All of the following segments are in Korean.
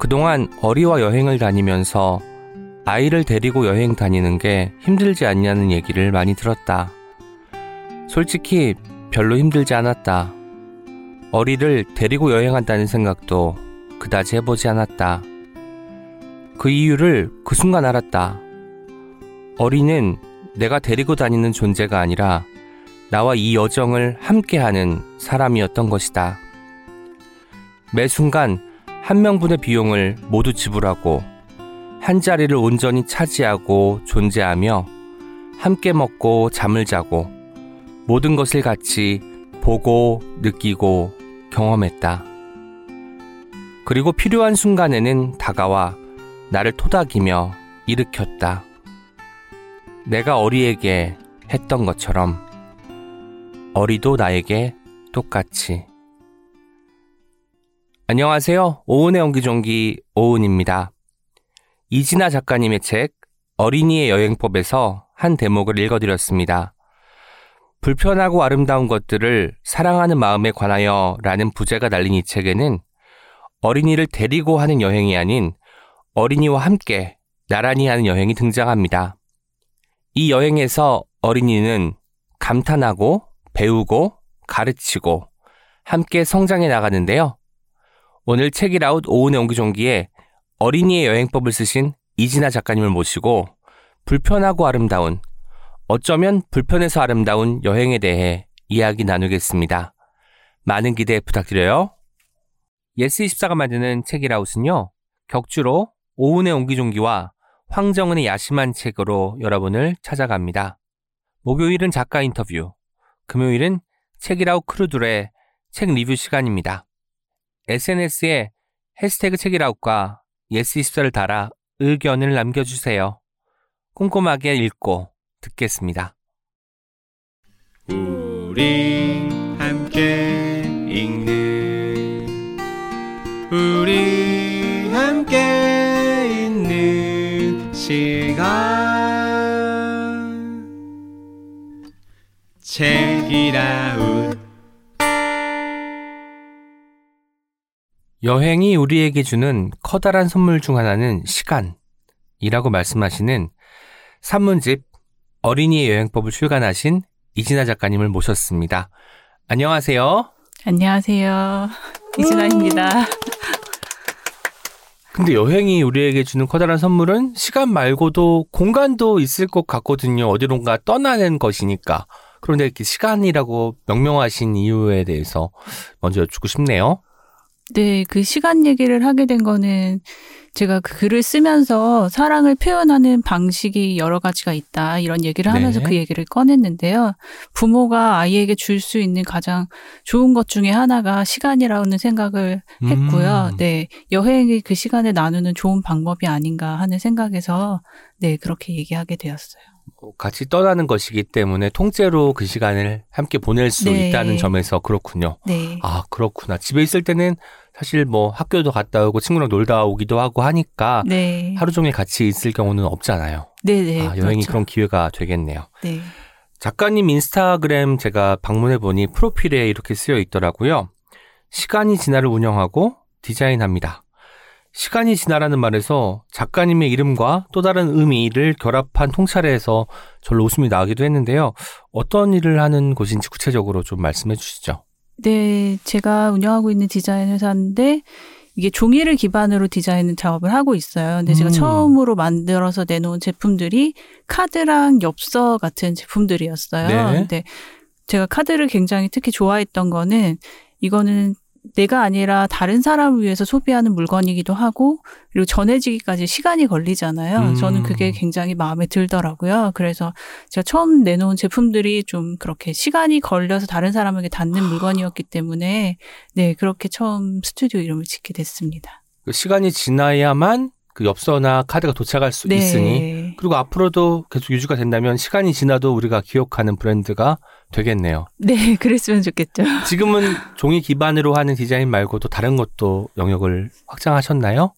그동안 어리와 여행을 다니면서 아이를 데리고 여행 다니는 게 힘들지 않냐는 얘기를 많이 들었다. 솔직히 별로 힘들지 않았다. 어리를 데리고 여행한다는 생각도 그다지 해보지 않았다. 그 이유를 그 순간 알았다. 어리는 내가 데리고 다니는 존재가 아니라 나와 이 여정을 함께하는 사람이었던 것이다. 매 순간 한 명분의 비용을 모두 지불하고 한 자리를 온전히 차지하고 존재하며 함께 먹고 잠을 자고 모든 것을 같이 보고 느끼고 경험했다. 그리고 필요한 순간에는 다가와 나를 토닥이며 일으켰다. 내가 어리에게 했던 것처럼 어리도 나에게 똑같이. 안녕하세요. 오은의 옹기종기 오은입니다. 이진아 작가님의 책 어린이의 여행법에서 한 대목을 읽어드렸습니다. 불편하고 아름다운 것들을 사랑하는 마음에 관하여 라는 부제가 달린 이 책에는 어린이를 데리고 하는 여행이 아닌 어린이와 함께 나란히 하는 여행이 등장합니다. 이 여행에서 어린이는 감탄하고 배우고 가르치고 함께 성장해 나가는데요. 오늘 책읽아웃 오은의 옹기종기에 어린이의 여행법을 쓰신 이지나 작가님을 모시고 불편하고 아름다운 어쩌면 불편해서 아름다운 여행에 대해 이야기 나누겠습니다. 많은 기대 부탁드려요. 예스24가 만드는 책읽아웃은요. 격주로 오은의 옹기종기와 황정은의 야심한 책으로 여러분을 찾아갑니다. 목요일은 작가 인터뷰, 금요일은 책읽아웃 크루들의 책 리뷰 시간입니다. SNS에 해시태그 책읽아웃과 예스24를 달아 의견을 남겨주세요. 꼼꼼하게 읽고 듣겠습니다. 우리 함께 읽는 우리 함께 있는 시간 책이라웃 여행이 우리에게 주는 커다란 선물 중 하나는 시간이라고 말씀하시는 산문집 어린이의 여행법을 출간하신 이진아 작가님을 모셨습니다. 안녕하세요. 안녕하세요. 이진아입니다. 근데 여행이 우리에게 주는 커다란 선물은 시간 말고도 공간도 있을 것 같거든요. 어디론가 떠나는 것이니까. 그런데 이렇게 시간이라고 명명하신 이유에 대해서 먼저 여쭙고 싶네요. 네, 그 시간 얘기를 하게 된 거는 제가 그 글을 쓰면서 사랑을 표현하는 방식이 여러 가지가 있다. 이런 얘기를 하면서 네. 그 얘기를 꺼냈는데요. 부모가 아이에게 줄 수 있는 가장 좋은 것 중에 하나가 시간이라는 생각을 했고요. 음. 네, 여행이 그 시간을 나누는 좋은 방법이 아닌가 하는 생각에서 네, 그렇게 얘기하게 되었어요. 같이 떠나는 것이기 때문에 통째로 그 시간을 함께 보낼 수 네. 있다는 점에서 그렇군요. 네. 아, 그렇구나. 집에 있을 때는 사실 뭐 학교도 갔다 오고 친구랑 놀다 오기도 하고 하니까 네. 하루 종일 같이 있을 경우는 없잖아요. 네, 네. 아, 여행이 그렇죠. 그런 기회가 되겠네요. 네. 작가님 인스타그램 제가 방문해 보니 프로필에 이렇게 쓰여 있더라고요. 시간이 진화를 운영하고 디자인합니다. 시간이 진화라는 말에서 작가님의 이름과 또 다른 의미를 결합한 통찰에서 절로 웃음이 나기도 했는데요. 어떤 일을 하는 곳인지 구체적으로 좀 말씀해 주시죠. 네, 제가 운영하고 있는 디자인 회사인데 이게 종이를 기반으로 디자인 작업을 하고 있어요. 근데 제가 음. 처음으로 만들어서 내놓은 제품들이 카드랑 엽서 같은 제품들이었어요. 네. 근데 제가 카드를 굉장히 특히 좋아했던 거는 이거는 내가 아니라 다른 사람을 위해서 소비하는 물건이기도 하고 그리고 전해지기까지 시간이 걸리잖아요. 음. 저는 그게 굉장히 마음에 들더라고요. 그래서 제가 처음 내놓은 제품들이 좀 그렇게 시간이 걸려서 다른 사람에게 닿는 물건이었기 때문에 네 그렇게 처음 스튜디오 이름을 짓게 됐습니다. 그 시간이 지나야만 그 엽서나 카드가 도착할 수 네. 있으니 그리고 앞으로도 계속 유지가 된다면 시간이 지나도 우리가 기억하는 브랜드가 되겠네요. 네, 그랬으면 좋겠죠. 지금은 종이 기반으로 하는 디자인 말고도 다른 것도 영역을 확장하셨나요?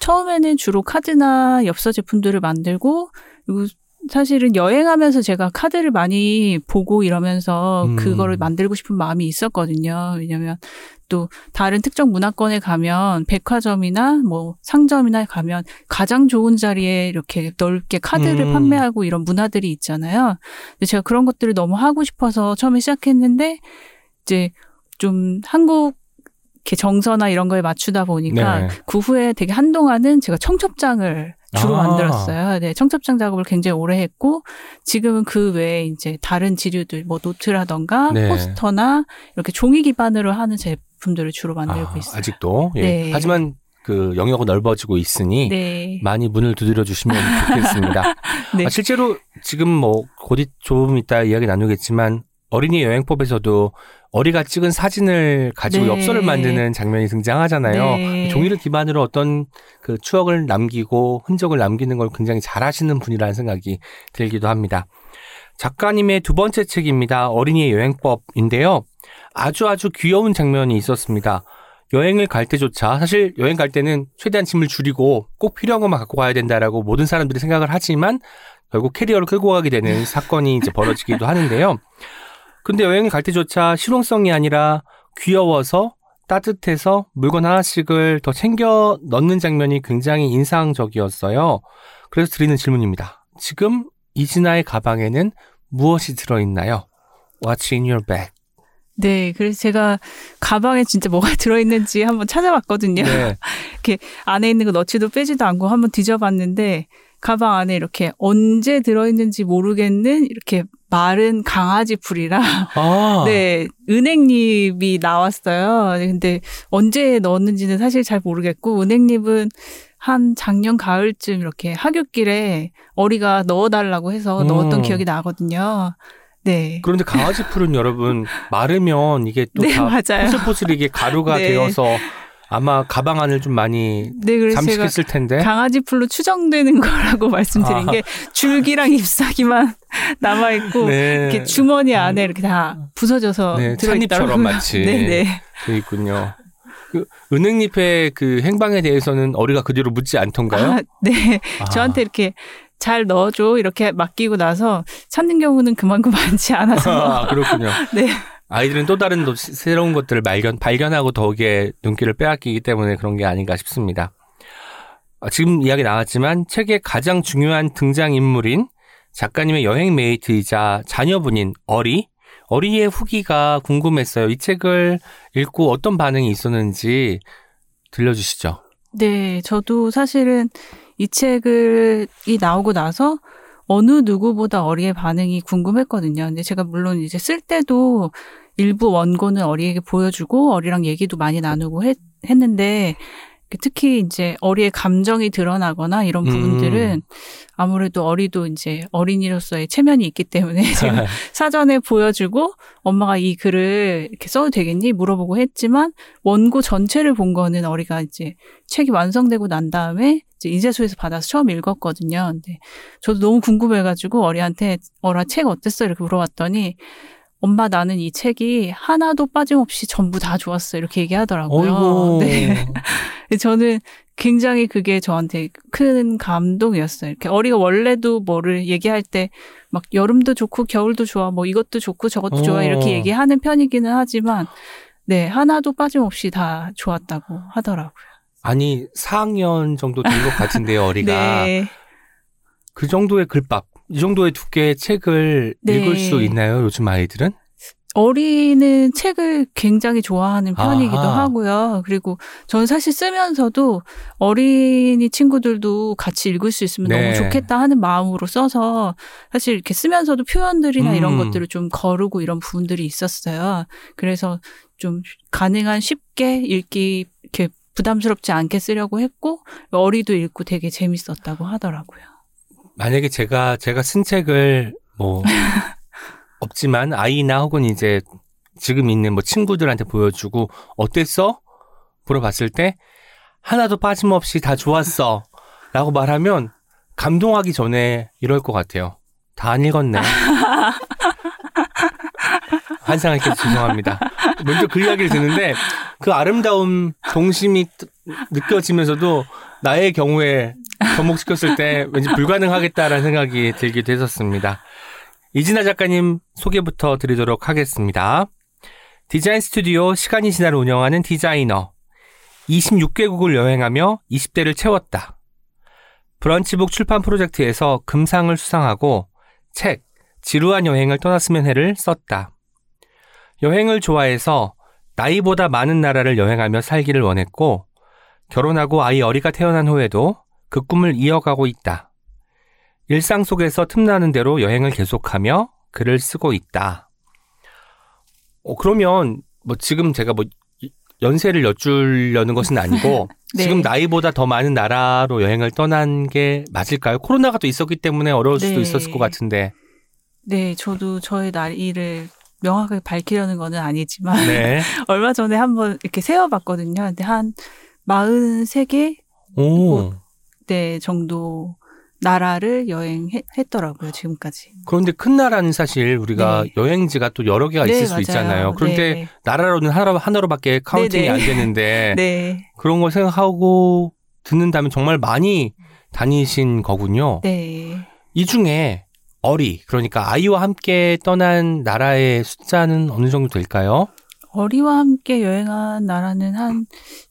처음에는 주로 카드나 엽서 제품들을 만들고 그리고 사실은 여행하면서 제가 카드를 많이 보고 이러면서 음. 그거를 만들고 싶은 마음이 있었거든요. 왜냐면 또 다른 특정 문화권에 가면 백화점이나 뭐 상점이나 가면 가장 좋은 자리에 이렇게 넓게 카드를 음. 판매하고 이런 문화들이 있잖아요. 근데 제가 그런 것들을 너무 하고 싶어서 처음에 시작했는데 이제 좀 한국 이렇게 정서나 이런 거에 맞추다 보니까 네. 그 후에 되게 한동안은 제가 청첩장을 주로 아. 만들었어요. 네, 청첩장 작업을 굉장히 오래 했고 지금은 그 외에 이제 다른 지류들 뭐 노트라던가 네. 포스터나 이렇게 종이 기반으로 하는 제 품들을 주로 만들고 아, 있어요. 아직도. 예. 네. 하지만 그 영역은 넓어지고 있으니 네. 많이 문을 두드려 주시면 좋겠습니다. 네. 아, 실제로 지금 뭐곧 좀 이따 이야기 나누겠지만 어린이 여행법에서도 어리가 찍은 사진을 가지고 네. 엽서를 만드는 장면이 등장하잖아요. 네. 종이를 기반으로 어떤 그 추억을 남기고 흔적을 남기는 걸 굉장히 잘하시는 분이라는 생각이 들기도 합니다. 작가님의 두 번째 책입니다. 어린이의 여행법인데요. 아주 아주 귀여운 장면이 있었습니다. 여행을 갈 때조차 사실 여행 갈 때는 최대한 짐을 줄이고 꼭 필요한 것만 갖고 가야 된다라고 모든 사람들이 생각을 하지만 결국 캐리어를 끌고 가게 되는 사건이 이제 벌어지기도 하는데요. 근데 여행을 갈 때조차 실용성이 아니라 귀여워서 따뜻해서 물건 하나씩을 더 챙겨 넣는 장면이 굉장히 인상적이었어요. 그래서 드리는 질문입니다. 지금 이진아의 가방에는 무엇이 들어있나요? What's in your bag? 네, 그래서 제가 가방에 진짜 뭐가 들어있는지 한번 찾아봤거든요. 네. 안에 있는 거 넣지도 빼지도 않고 한번 뒤져봤는데 가방 안에 이렇게 언제 들어있는지 모르겠는 이렇게 마른 강아지 풀이랑 아, 네 은행잎이 나왔어요. 근데 언제 넣었는지는 사실 잘 모르겠고 은행잎은 한 작년 가을쯤 이렇게 하굣길에 어리가 넣어달라고 해서 음. 넣었던 기억이 나거든요. 네. 그런데 강아지 풀은 여러분 마르면 이게 또 네, 다. 포슬포슬 이게 가루가 네. 되어서 아마 가방 안을 좀 많이 네, 잠식했을 텐데. 강아지 풀로 추정되는 거라고 말씀드린 아. 게 줄기랑 잎사귀만 남아 있고 네. 이렇게 주머니 안에 이렇게 다 부서져서 네, 들어있다고. 찻잎처럼 마치. 네네. 돼 있군요. 그 은행잎의 그 행방에 대해서는 어리가 그대로 묻지 않던가요? 아, 네. 아. 저한테 이렇게 잘 넣어줘 이렇게 맡기고 나서 찾는 경우는 그만큼 많지 않아서. 아, 그렇군요. 네. 아이들은 또 다른 새로운 것들을 발견, 발견하고 더욱에 눈길을 빼앗기기 때문에 그런 게 아닌가 싶습니다. 아, 지금 이야기 나왔지만 책의 가장 중요한 등장인물인 작가님의 여행 메이트이자 자녀분인 어리, 어리의 후기가 궁금했어요. 이 책을 읽고 어떤 반응이 있었는지 들려주시죠. 네, 저도 사실은 이 책을 이 나오고 나서 어느 누구보다 어리의 반응이 궁금했거든요. 근데 제가 물론 이제 쓸 때도 일부 원고는 어리에게 보여주고 어리랑 얘기도 많이 나누고 했, 했는데 특히 이제 어리의 감정이 드러나거나 이런 음. 부분들은 아무래도 어리도 이제 어린이로서의 체면이 있기 때문에 제가 사전에 보여주고 엄마가 이 글을 이렇게 써도 되겠니 물어보고 했지만 원고 전체를 본 거는 어리가 이제 책이 완성되고 난 다음에 이제 인쇄소에서 받아서 처음 읽었거든요. 근데 저도 너무 궁금해가지고 어리한테 어라 책 어땠어 이렇게 물어봤더니 엄마 나는 이 책이 하나도 빠짐없이 전부 다 좋았어 이렇게 얘기하더라고요. 네. 저는 굉장히 그게 저한테 큰 감동이었어요. 이렇게 어리가 원래도 뭐를 얘기할 때 막 여름도 좋고 겨울도 좋아, 뭐 이것도 좋고 저것도 좋아 어. 이렇게 얘기하는 편이기는 하지만 네 하나도 빠짐없이 다 좋았다고 하더라고요. 아니, 4학년 정도 된 것 같은데요, 어리가. 네, 그 정도의 글밥, 이 정도의 두께의 책을 네. 읽을 수 있나요, 요즘 아이들은? 어리는 책을 굉장히 좋아하는 편이기도 아하. 하고요. 그리고 저는 사실 쓰면서도 어린이 친구들도 같이 읽을 수 있으면 네. 너무 좋겠다 하는 마음으로 써서 사실 이렇게 쓰면서도 표현들이나 이런 음. 것들을 좀 거르고 이런 부분들이 있었어요. 그래서 좀 가능한 쉽게 읽기 이렇게 부담스럽지 않게 쓰려고 했고 어리도 읽고 되게 재밌었다고 하더라고요. 만약에 제가, 제가 쓴 책을 뭐, 없지만 아이나 혹은 이제 지금 있는 뭐 친구들한테 보여주고 어땠어? 물어봤을 때 하나도 빠짐없이 다 좋았어. 라고 말하면 감동하기 전에 이럴 것 같아요. 다 안 읽었네. 환상하게 죄송합니다. 먼저 그 이야기를 듣는데 그 아름다움, 동심이 뜨- 느껴지면서도 나의 경우에 접목시켰을 때 왠지 불가능하겠다라는 생각이 들기도 했었습니다. 이진아 작가님 소개부터 드리도록 하겠습니다. 디자인 스튜디오 시간이 지나를 운영하는 디자이너. 26개국을 여행하며 20대를 채웠다. 브런치북 출판 프로젝트에서 금상을 수상하고 책, 지루한 여행을 떠났으면 해를 썼다. 여행을 좋아해서 나이보다 많은 나라를 여행하며 살기를 원했고 결혼하고 아이 어리가 태어난 후에도 그 꿈을 이어가고 있다. 일상 속에서 틈나는 대로 여행을 계속하며 글을 쓰고 있다. 어, 그러면 뭐 지금 제가 뭐 연세를 여쭈려는 것은 아니고 네. 지금 나이보다 더 많은 나라로 여행을 떠난 게 맞을까요? 코로나가 또 있었기 때문에 어려울 수도 네. 있었을 것 같은데. 네, 저도 저의 나이를 명확하게 밝히려는 거는 아니지만 네. 얼마 전에 한번 이렇게 세어봤거든요. 근데 한 43개 오. 네, 정도 나라를 여행했더라고요, 지금까지. 그런데 큰 나라는 사실 우리가 네. 여행지가 또 여러 개가 네, 있을 수 맞아요. 있잖아요. 그런데 네. 나라로는 하나, 하나로밖에 카운팅이 네, 네. 안 되는데 네. 그런 걸 생각하고 듣는다면 정말 많이 다니신 거군요. 네. 이 중에 어리, 그러니까 아이와 함께 떠난 나라의 숫자는 어느 정도 될까요? 어리와 함께 여행한 나라는 한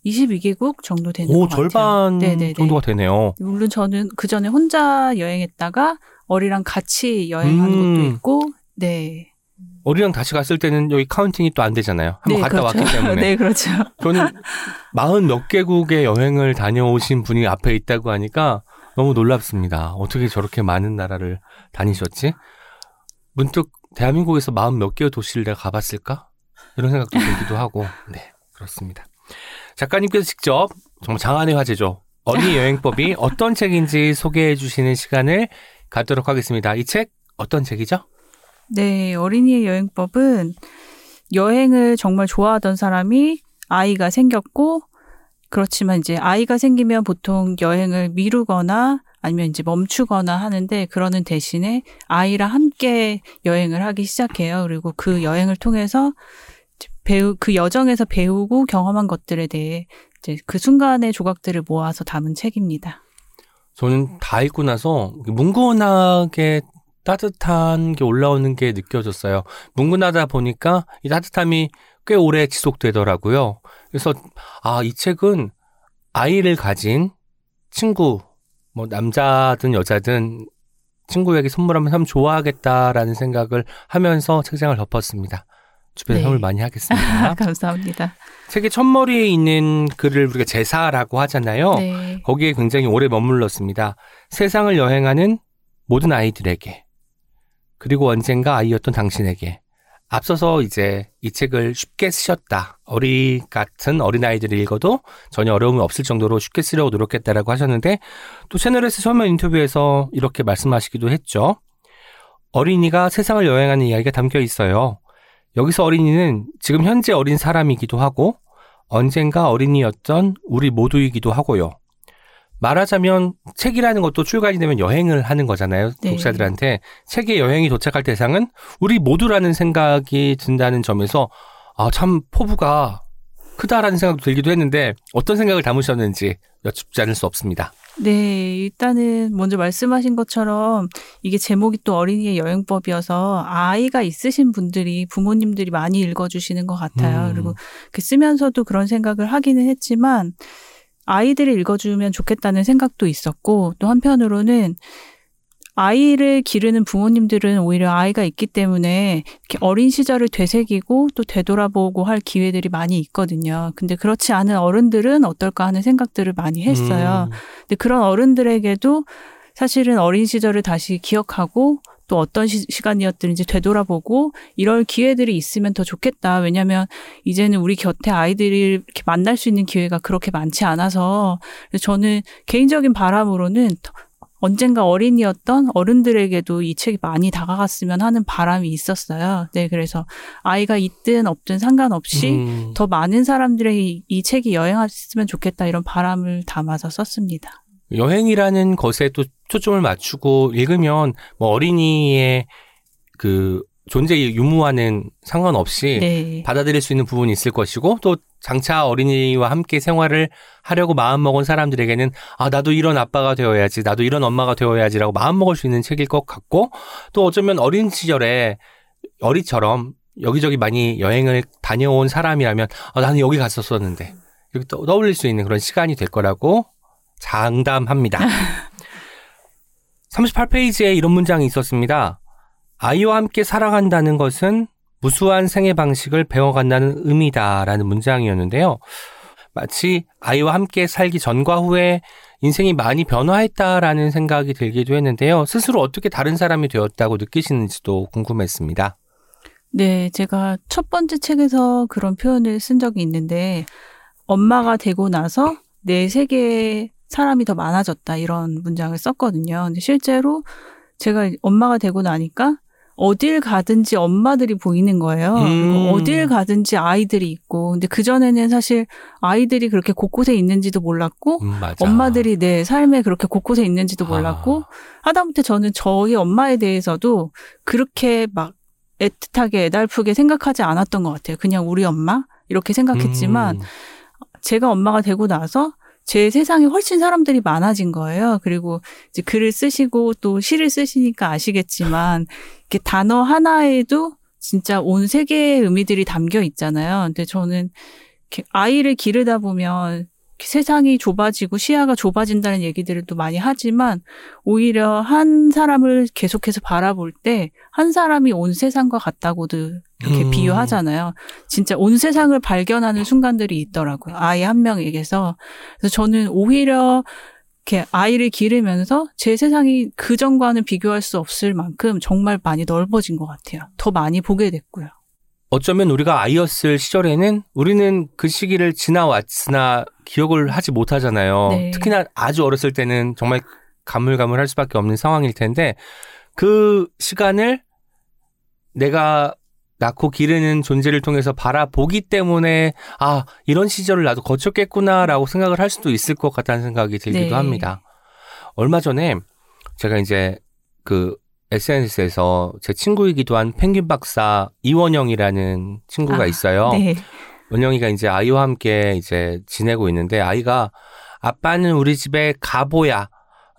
22개국 정도 되는 오, 것 같아요. 절반 네네네. 정도가 되네요. 물론 저는 그 전에 혼자 여행했다가 어리랑 같이 여행한 음. 것도 있고, 네. 어리랑 다시 갔을 때는 여기 카운팅이 또 안 되잖아요. 한번 네, 갔다 그렇죠. 왔기 때문에. 네, 그렇죠. 저는 마흔 몇 개국의 여행을 다녀오신 분이 앞에 있다고 하니까 너무 놀랍습니다. 어떻게 저렇게 많은 나라를 다니셨지? 문득 대한민국에서 마흔 몇 개의 도시를 내가 가봤을까? 이런 생각도 들기도 하고, 네, 그렇습니다. 작가님께서 직접 정말 장안의 화제죠. 어린이 여행법이 어떤 책인지 소개해 주시는 시간을 갖도록 하겠습니다. 이 책 어떤 책이죠? 네, 어린이의 여행법은 여행을 정말 좋아하던 사람이 아이가 생겼고, 그렇지만 이제 아이가 생기면 보통 여행을 미루거나 아니면 이제 멈추거나 하는데 그러는 대신에 아이랑 함께 여행을 하기 시작해요. 그리고 그 여행을 통해서 배우 그 여정에서 배우고 경험한 것들에 대해 이제 그 순간의 조각들을 모아서 담은 책입니다. 저는 다 읽고 나서 뭉근하게 따뜻한 게 올라오는 게 느껴졌어요. 뭉근하다 보니까 이 따뜻함이 꽤 오래 지속되더라고요. 그래서 아, 이 책은 아이를 가진 친구, 뭐 남자든 여자든 친구에게 선물하면 참 좋아하겠다라는 생각을 하면서 책장을 덮었습니다. 주변에 네. 선물 많이 하겠습니다. 감사합니다. 책의 첫머리에 있는 글을 우리가 제사라고 하잖아요. 네. 거기에 굉장히 오래 머물렀습니다. 세상을 여행하는 모든 아이들에게 그리고 언젠가 아이였던 당신에게 앞서서 이제 이 책을 쉽게 쓰셨다. 어리 같은 어린아이들이 읽어도 전혀 어려움이 없을 정도로 쉽게 쓰려고 노력했다라고 하셨는데 또 채널에서 처음 인터뷰에서 이렇게 말씀하시기도 했죠. 어린이가 세상을 여행하는 이야기가 담겨 있어요. 여기서 어린이는 지금 현재 어린 사람이기도 하고 언젠가 어린이였던 우리 모두이기도 하고요. 말하자면 책이라는 것도 출간이 되면 여행을 하는 거잖아요. 네. 독자들한테 책의 여행이 도착할 대상은 우리 모두라는 생각이 든다는 점에서 아, 참 포부가 크다라는 생각도 들기도 했는데 어떤 생각을 담으셨는지 여쭙지 않을 수 없습니다. 네, 일단은 먼저 말씀하신 것처럼 이게 제목이 또 어린이의 여행법이어서 아이가 있으신 분들이 부모님들이 많이 읽어주시는 것 같아요. 음. 그리고 그 쓰면서도 그런 생각을 하기는 했지만 아이들이 읽어주면 좋겠다는 생각도 있었고 또 한편으로는 아이를 기르는 부모님들은 오히려 아이가 있기 때문에 이렇게 어린 시절을 되새기고 또 되돌아보고 할 기회들이 많이 있거든요. 근데 그렇지 않은 어른들은 어떨까 하는 생각들을 많이 했어요. 음, 근데 그런 어른들에게도 사실은 어린 시절을 다시 기억하고 또 어떤 시, 시간이었든지 되돌아보고 이럴 기회들이 있으면 더 좋겠다. 왜냐하면 이제는 우리 곁에 아이들이 이렇게 만날 수 있는 기회가 그렇게 많지 않아서 저는 개인적인 바람으로는 더- 언젠가 어린이였던 어른들에게도 이 책이 많이 다가갔으면 하는 바람이 있었어요. 네, 그래서 아이가 있든 없든 상관없이 음, 더 많은 사람들에게 이, 이 책이 여행했으면 좋겠다 이런 바람을 담아서 썼습니다. 여행이라는 것에 또 초점을 맞추고 읽으면 뭐 어린이의 그 존재 유무와는 상관없이 네. 받아들일 수 있는 부분이 있을 것이고 또 장차 어린이와 함께 생활을 하려고 마음먹은 사람들에게는 아 나도 이런 아빠가 되어야지 나도 이런 엄마가 되어야지라고 마음먹을 수 있는 책일 것 같고 또 어쩌면 어린 시절에 어리처럼 여기저기 많이 여행을 다녀온 사람이라면 아, 나는 여기 갔었었는데 이렇게 떠- 떠올릴 수 있는 그런 시간이 될 거라고 장담합니다. 38페이지에 이런 문장이 있었습니다. 아이와 함께 살아간다는 것은 무수한 생애 방식을 배워간다는 의미다라는 문장이었는데요. 마치 아이와 함께 살기 전과 후에 인생이 많이 변화했다라는 생각이 들기도 했는데요. 스스로 어떻게 다른 사람이 되었다고 느끼시는지도 궁금했습니다. 네, 제가 첫 번째 책에서 그런 표현을 쓴 적이 있는데, 엄마가 되고 나서 내 세계에 사람이 더 많아졌다, 이런 문장을 썼거든요. 근데 실제로 제가 엄마가 되고 나니까 어딜 가든지 엄마들이 보이는 거예요. 음. 어딜 가든지 아이들이 있고, 근데 그전에는 사실 아이들이 그렇게 곳곳에 있는지도 몰랐고, 음. 엄마들이 내 삶에 그렇게 곳곳에 있는지도 몰랐고, 아, 하다못해 저는 저희 엄마에 대해서도 그렇게 막 애틋하게 애달프게 생각하지 않았던 것 같아요. 그냥 우리 엄마? 이렇게 생각했지만 음, 제가 엄마가 되고 나서 제 세상에 훨씬 사람들이 많아진 거예요. 그리고 이제 글을 쓰시고 또 시를 쓰시니까 아시겠지만 이렇게 단어 하나에도 진짜 온 세계의 의미들이 담겨 있잖아요. 근데 저는 이렇게 아이를 기르다 보면 세상이 좁아지고 시야가 좁아진다는 얘기들을 또 많이 하지만 오히려 한 사람을 계속해서 바라볼 때 한 사람이 온 세상과 같다고도 이렇게 음. 비유하잖아요. 진짜 온 세상을 발견하는 순간들이 있더라고요. 아이 한 명에게서. 그래서 저는 오히려 이렇게 아이를 기르면서 제 세상이 그 전과는 비교할 수 없을 만큼 정말 많이 넓어진 것 같아요. 더 많이 보게 됐고요. 어쩌면 우리가 아이였을 시절에는 우리는 그 시기를 지나왔으나 기억을 하지 못하잖아요. 네. 특히나 아주 어렸을 때는 정말 가물가물할 수밖에 없는 상황일 텐데 그 시간을 내가 낳고 기르는 존재를 통해서 바라보기 때문에 아 이런 시절을 나도 거쳤겠구나라고 생각을 할 수도 있을 것 같다는 생각이 들기도 네. 합니다. 얼마 전에 제가 이제 그 SNS에서 제 친구이기도 한 펭귄 박사 이원영이라는 친구가 아, 있어요. 네. 원영이가 이제 아이와 함께 이제 지내고 있는데 아이가 아빠는 우리 집에 가보야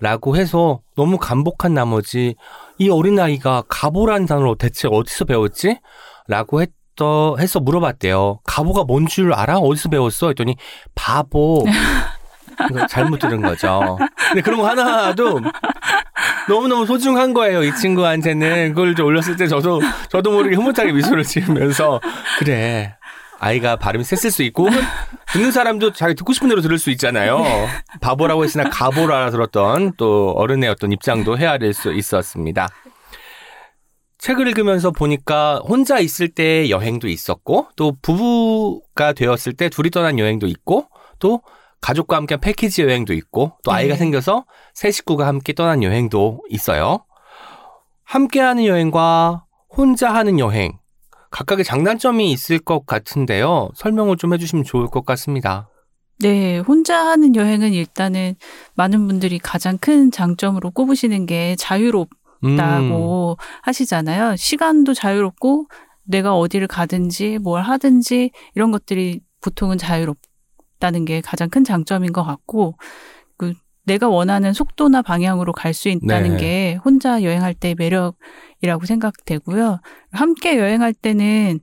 라고 해서 너무 감복한 나머지 이 어린아이가 가보라는 단어를 대체 어디서 배웠지? 라고 했더, 해서 물어봤대요. 가보가 뭔 줄 알아? 어디서 배웠어? 했더니 바보. 잘못 들은 거죠. 근데 그런 거 하나도 너무너무 소중한 거예요. 이 친구한테는. 그걸 이제 올렸을 때 저도, 저도 모르게 흐뭇하게 미소를 지으면서 그래. 아이가 발음이 셌을 수 있고 듣는 사람도 자기 듣고 싶은 대로 들을 수 있잖아요. 바보라고 했으나 가보라 들었던 또 어른의 어떤 입장도 헤아릴 수 있었습니다. 책을 읽으면서 보니까 혼자 있을 때 여행도 있었고 또 부부가 되었을 때 둘이 떠난 여행도 있고 또 가족과 함께 한 패키지 여행도 있고 또 아이가 네. 생겨서 세 식구가 함께 떠난 여행도 있어요. 함께 하는 여행과 혼자 하는 여행 각각의 장단점이 있을 것 같은데요. 설명을 좀 해주시면 좋을 것 같습니다. 네, 혼자 하는 여행은 일단은 많은 분들이 가장 큰 장점으로 꼽으시는 게 자유롭다고 음, 하시잖아요. 시간도 자유롭고 내가 어디를 가든지 뭘 하든지 이런 것들이 보통은 자유롭다는 게 가장 큰 장점인 것 같고 그 내가 원하는 속도나 방향으로 갈 수 있다는 네. 게 혼자 여행할 때의 매력 이라고 생각되고요. 함께 여행할 때는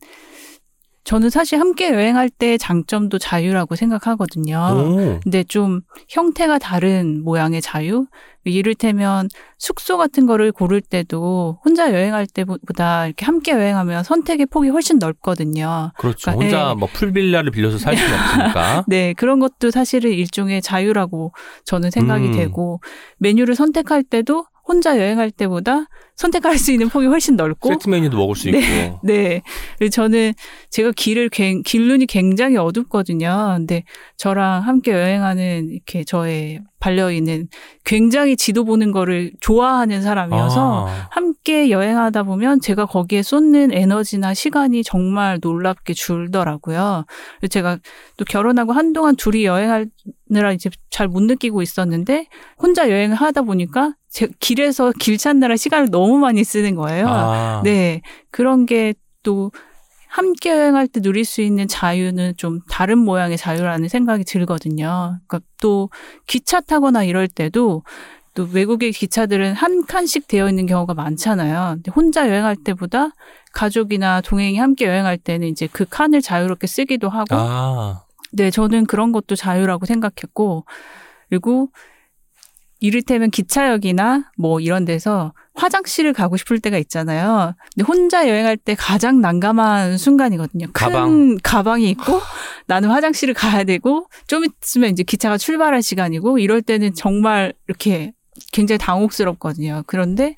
저는 사실 함께 여행할 때 장점도 자유라고 생각하거든요. 오, 근데 좀 형태가 다른 모양의 자유? 이를테면 숙소 같은 거를 고를 때도 혼자 여행할 때보다 이렇게 함께 여행하면 선택의 폭이 훨씬 넓거든요. 그렇죠. 그러니까, 혼자 네. 뭐 풀빌라를 빌려서 살 수는 없으니까. 네, 그런 것도 사실은 일종의 자유라고 저는 생각이 음. 되고 메뉴를 선택할 때도 혼자 여행할 때보다 선택할 수 있는 폭이 훨씬 넓고 세트 메뉴도 먹을 수 있고. 네. 그리고 저는 제가 길을 굉- 길눈이 굉장히 어둡거든요. 근데 저랑 함께 여행하는 이렇게 저의 반려인은 굉장히 지도 보는 거를 좋아하는 사람이어서 아, 함께 여행하다 보면 제가 거기에 쏟는 에너지나 시간이 정말 놀랍게 줄더라고요. 그래서 제가 또 결혼하고 한동안 둘이 여행하느라 이제 잘 못 느끼고 있었는데 혼자 여행을 하다 보니까 제 길에서 길 찾느라 시간을 너무 많이 쓰는 거예요. 아, 네. 그런 게또 함께 여행할 때 누릴 수 있는 자유는 좀 다른 모양의 자유라는 생각이 들거든요. 그러니까 또 기차 타거나 이럴 때도 또 외국의 기차들은 한 칸씩 되어 있는 경우가 많잖아요. 혼자 여행할 때보다 가족이나 동행이 함께 여행할 때는 이제 그 칸을 자유롭게 쓰기도 하고 아, 네, 저는 그런 것도 자유라고 생각했고, 그리고 이를테면 기차역이나 뭐 이런 데서 화장실을 가고 싶을 때가 있잖아요. 근데 혼자 여행할 때 가장 난감한 순간이거든요. 큰 가방. 가방이 있고 나는 화장실을 가야 되고 좀 있으면 이제 기차가 출발할 시간이고 이럴 때는 정말 이렇게 굉장히 당혹스럽거든요. 그런데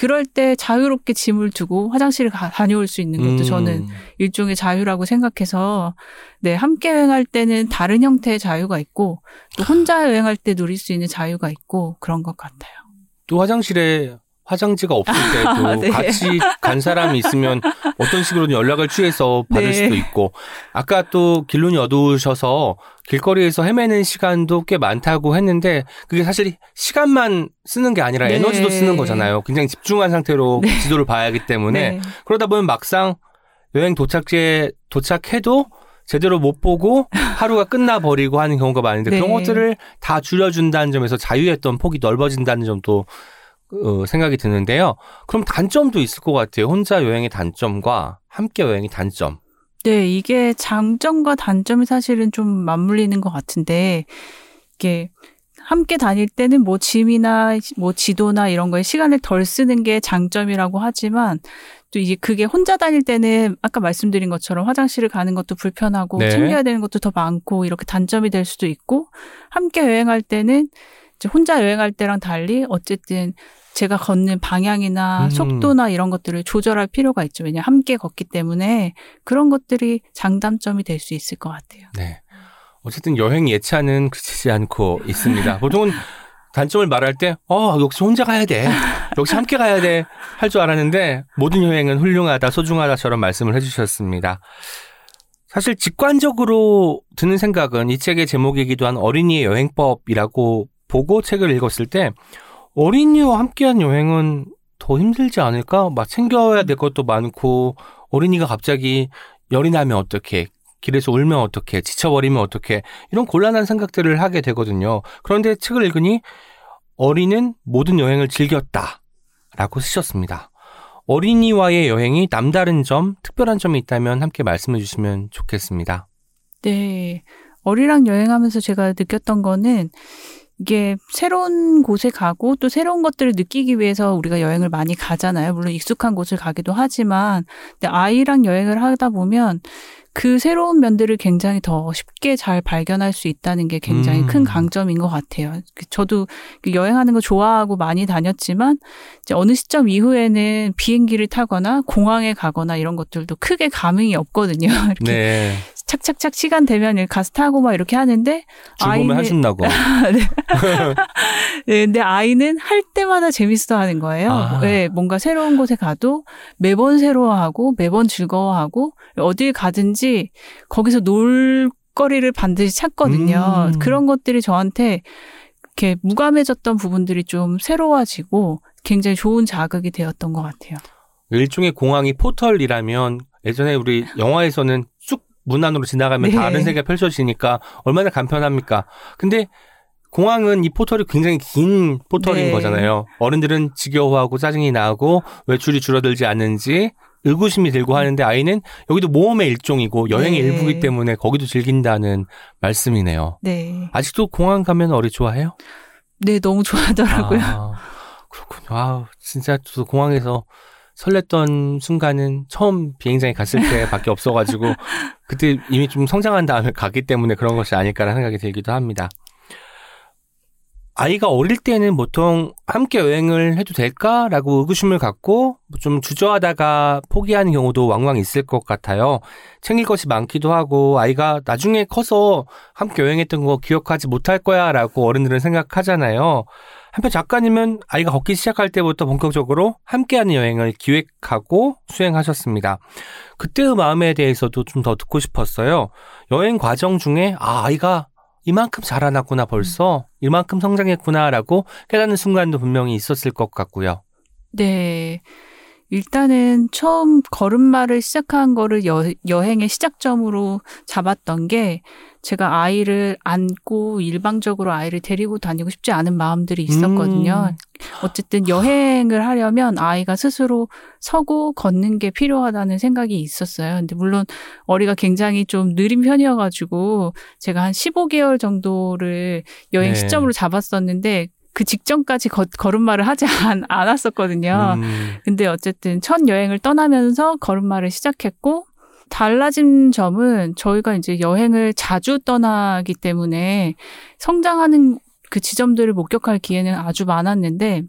그럴 때 자유롭게 짐을 두고 화장실을 가, 다녀올 수 있는 것도 음, 저는 일종의 자유라고 생각해서 네 함께 여행할 때는 다른 형태의 자유가 있고 또 혼자 여행할 때 누릴 수 있는 자유가 있고 그런 것 같아요. 또 화장실에 화장지가 없을 때도 네. 같이 간 사람이 있으면 어떤 식으로든 연락을 취해서 받을 네. 수도 있고 아까 또 길눈이 어두우셔서 길거리에서 헤매는 시간도 꽤 많다고 했는데 그게 사실 시간만 쓰는 게 아니라 네. 에너지도 쓰는 거잖아요. 굉장히 집중한 상태로 네. 지도를 봐야 하기 때문에 네. 그러다 보면 막상 여행 도착지에 도착해도 제대로 못 보고 하루가 끝나버리고 하는 경우가 많은데 그런 네. 것들을 다 줄여준다는 점에서 자유했던 폭이 넓어진다는 점도 어, 생각이 드는데요. 그럼 단점도 있을 것 같아요. 혼자 여행의 단점과 함께 여행의 단점. 네, 이게 장점과 단점이 사실은 좀 맞물리는 것 같은데, 이게 함께 다닐 때는 뭐 짐이나 뭐 지도나 이런 거에 시간을 덜 쓰는 게 장점이라고 하지만, 또 이게 그게 혼자 다닐 때는 아까 말씀드린 것처럼 화장실을 가는 것도 불편하고 네. 챙겨야 되는 것도 더 많고 이렇게 단점이 될 수도 있고, 함께 여행할 때는 이제 혼자 여행할 때랑 달리 어쨌든 제가 걷는 방향이나 음. 속도나 이런 것들을 조절할 필요가 있죠. 왜냐 함께 걷기 때문에 그런 것들이 장단점이 될 수 있을 것 같아요. 네. 어쨌든 여행 예찬은 그치지 않고 있습니다. 보통은 단점을 말할 때, 어, 역시 혼자 가야 돼. 역시 함께 가야 돼. 할 줄 알았는데, 모든 여행은 훌륭하다, 소중하다처럼 말씀을 해주셨습니다. 사실 직관적으로 드는 생각은 이 책의 제목이기도 한 어린이의 여행법이라고 보고 책을 읽었을 때, 어린이와 함께한 여행은 더 힘들지 않을까? 막 챙겨야 될 것도 많고, 어린이가 갑자기 열이 나면 어떡해. 길에서 울면 어떡해. 지쳐버리면 어떡해. 이런 곤란한 생각들을 하게 되거든요. 그런데 책을 읽으니 어린은 모든 여행을 즐겼다. 라고 쓰셨습니다. 어린이와의 여행이 남다른 점, 특별한 점이 있다면 함께 말씀해 주시면 좋겠습니다. 네. 어리랑 여행하면서 제가 느꼈던 거는 이게 새로운 곳에 가고 또 새로운 것들을 느끼기 위해서 우리가 여행을 많이 가잖아요. 물론 익숙한 곳을 가기도 하지만 근데 아이랑 여행을 하다 보면 그 새로운 면들을 굉장히 더 쉽게 잘 발견할 수 있다는 게 굉장히 음. 큰 강점인 것 같아요. 그 저도 그 여행하는 거 좋아하고 많이 다녔지만 이제 어느 시점 이후에는 비행기를 타거나 공항에 가거나 이런 것들도 크게 감흥이 없거든요. 이렇게 네. 착착착 시간 되면 가서 타고 막 이렇게 하는데 아이는- 한숨 나고. 네, 근데 아이는 할 때마다 재밌어 하는 거예요. 아. 네, 뭔가 새로운 곳에 가도 매번 새로워하고 매번 즐거워하고 어딜 가든지 거기서 놀 거리를 반드시 찾거든요. 음. 그런 것들이 저한테 이렇게 무감해졌던 부분들이 좀 새로워지고 굉장히 좋은 자극이 되었던 것 같아요. 일종의 공항이 포털이라면 예전에 우리 영화에서는 쑥 문 안으로 지나가면 네. 다른 세계가 펼쳐지니까 얼마나 간편합니까? 근데 공항은 이 포털이 굉장히 긴 포털인 네. 거잖아요. 어른들은 지겨워하고 짜증이 나고 외출이 줄어들지 않는지 의구심이 들고 하는데 아이는 여기도 모험의 일종이고 여행의 네. 일부기 때문에 거기도 즐긴다는 말씀이네요. 네. 아직도 공항 가면 어리 좋아해요? 네, 너무 좋아하더라고요. 아, 그렇군요. 아, 진짜 저도 공항에서 설렜던 순간은 처음 비행장에 갔을 때밖에 없어가지고 그때 이미 좀 성장한 다음에 갔기 때문에 그런 것이 아닐까라는 생각이 들기도 합니다. 아이가 어릴 때는 보통 함께 여행을 해도 될까라고 의구심을 갖고 좀 주저하다가 포기하는 경우도 왕왕 있을 것 같아요. 챙길 것이 많기도 하고 아이가 나중에 커서 함께 여행했던 거 기억하지 못할 거야라고 어른들은 생각하잖아요. 한편 작가님은 아이가 걷기 시작할 때부터 본격적으로 함께하는 여행을 기획하고 수행하셨습니다. 그때의 마음에 대해서도 좀 더 듣고 싶었어요. 여행 과정 중에 아 아이가 이만큼 자라났구나 벌써 이만큼 성장했구나라고 깨닫는 순간도 분명히 있었을 것 같고요. 네. 일단은 처음 걸음마를 시작한 거를 여, 여행의 시작점으로 잡았던 게 제가 아이를 안고 일방적으로 아이를 데리고 다니고 싶지 않은 마음들이 있었거든요. 음. 어쨌든 여행을 하려면 아이가 스스로 서고 걷는 게 필요하다는 생각이 있었어요. 근데 물론 어리가 굉장히 좀 느린 편이어가지고 제가 한 15개월 정도를 여행 네. 시점으로 잡았었는데 그 직전까지 거, 걸음마를 하지 않, 않았었거든요. 음, 근데 어쨌든 첫 여행을 떠나면서 걸음마를 시작했고 달라진 점은 저희가 이제 여행을 자주 떠나기 때문에 성장하는 그 지점들을 목격할 기회는 아주 많았는데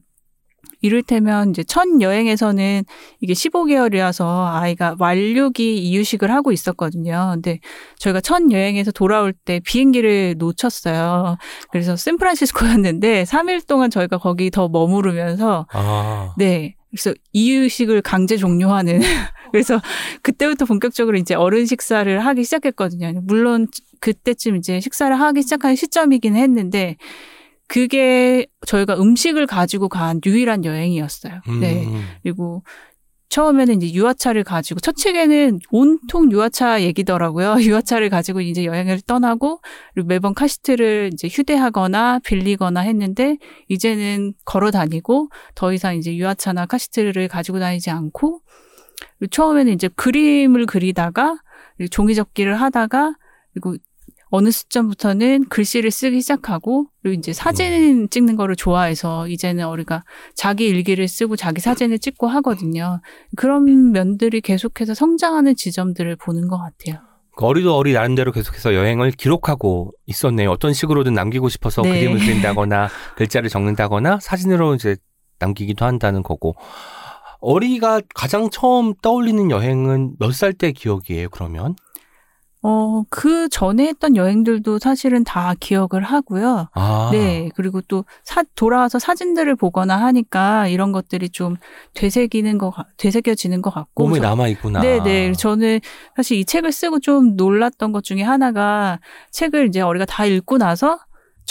이를테면 이제 첫 여행에서는 이게 15개월이라서 아이가 완료기 이유식을 하고 있었거든요. 근데 저희가 첫 여행에서 돌아올 때 비행기를 놓쳤어요. 그래서 샌프란시스코였는데 3일 동안 저희가 거기 더 머무르면서 아, 네. 그래서 이유식을 강제 종료하는. 그래서 그때부터 본격적으로 이제 어른 식사를 하기 시작했거든요. 물론 그때쯤 이제 식사를 하기 시작한 시점이긴 했는데 그게 저희가 음식을 가지고 간 유일한 여행이었어요. 네. 음, 그리고 처음에는 이제 유아차를 가지고 첫 책에는 온통 유아차 얘기더라고요. 유아차를 가지고 이제 여행을 떠나고 그리고 매번 카시트를 이제 휴대하거나 빌리거나 했는데 이제는 걸어 다니고 더 이상 이제 유아차나 카시트를 가지고 다니지 않고 처음에는 이제 그림을 그리다가 그리고 종이 접기를 하다가 그리고 어느 시점부터는 글씨를 쓰기 시작하고 그리고 이제 사진 찍는 거를 좋아해서 이제는 어리가 자기 일기를 쓰고 자기 사진을 찍고 하거든요. 그런 면들이 계속해서 성장하는 지점들을 보는 것 같아요. 어리도 어리 나름대로 계속해서 여행을 기록하고 있었네요. 어떤 식으로든 남기고 싶어서 네. 그림을 그린다거나 글자를 적는다거나 사진으로 이제 남기기도 한다는 거고. 어리가 가장 처음 떠올리는 여행은 몇 살 때 기억이에요, 그러면? 어, 그 전에 했던 여행들도 사실은 다 기억을 하고요. 아. 네. 그리고 또 사, 돌아와서 사진들을 보거나 하니까 이런 것들이 좀 되새기는 거, 같- 되새겨지는 것 같고. 몸에 저- 남아있구나. 네네. 저는 사실 이 책을 쓰고 좀 놀랐던 것 중에 하나가 책을 이제 어리가 다 읽고 나서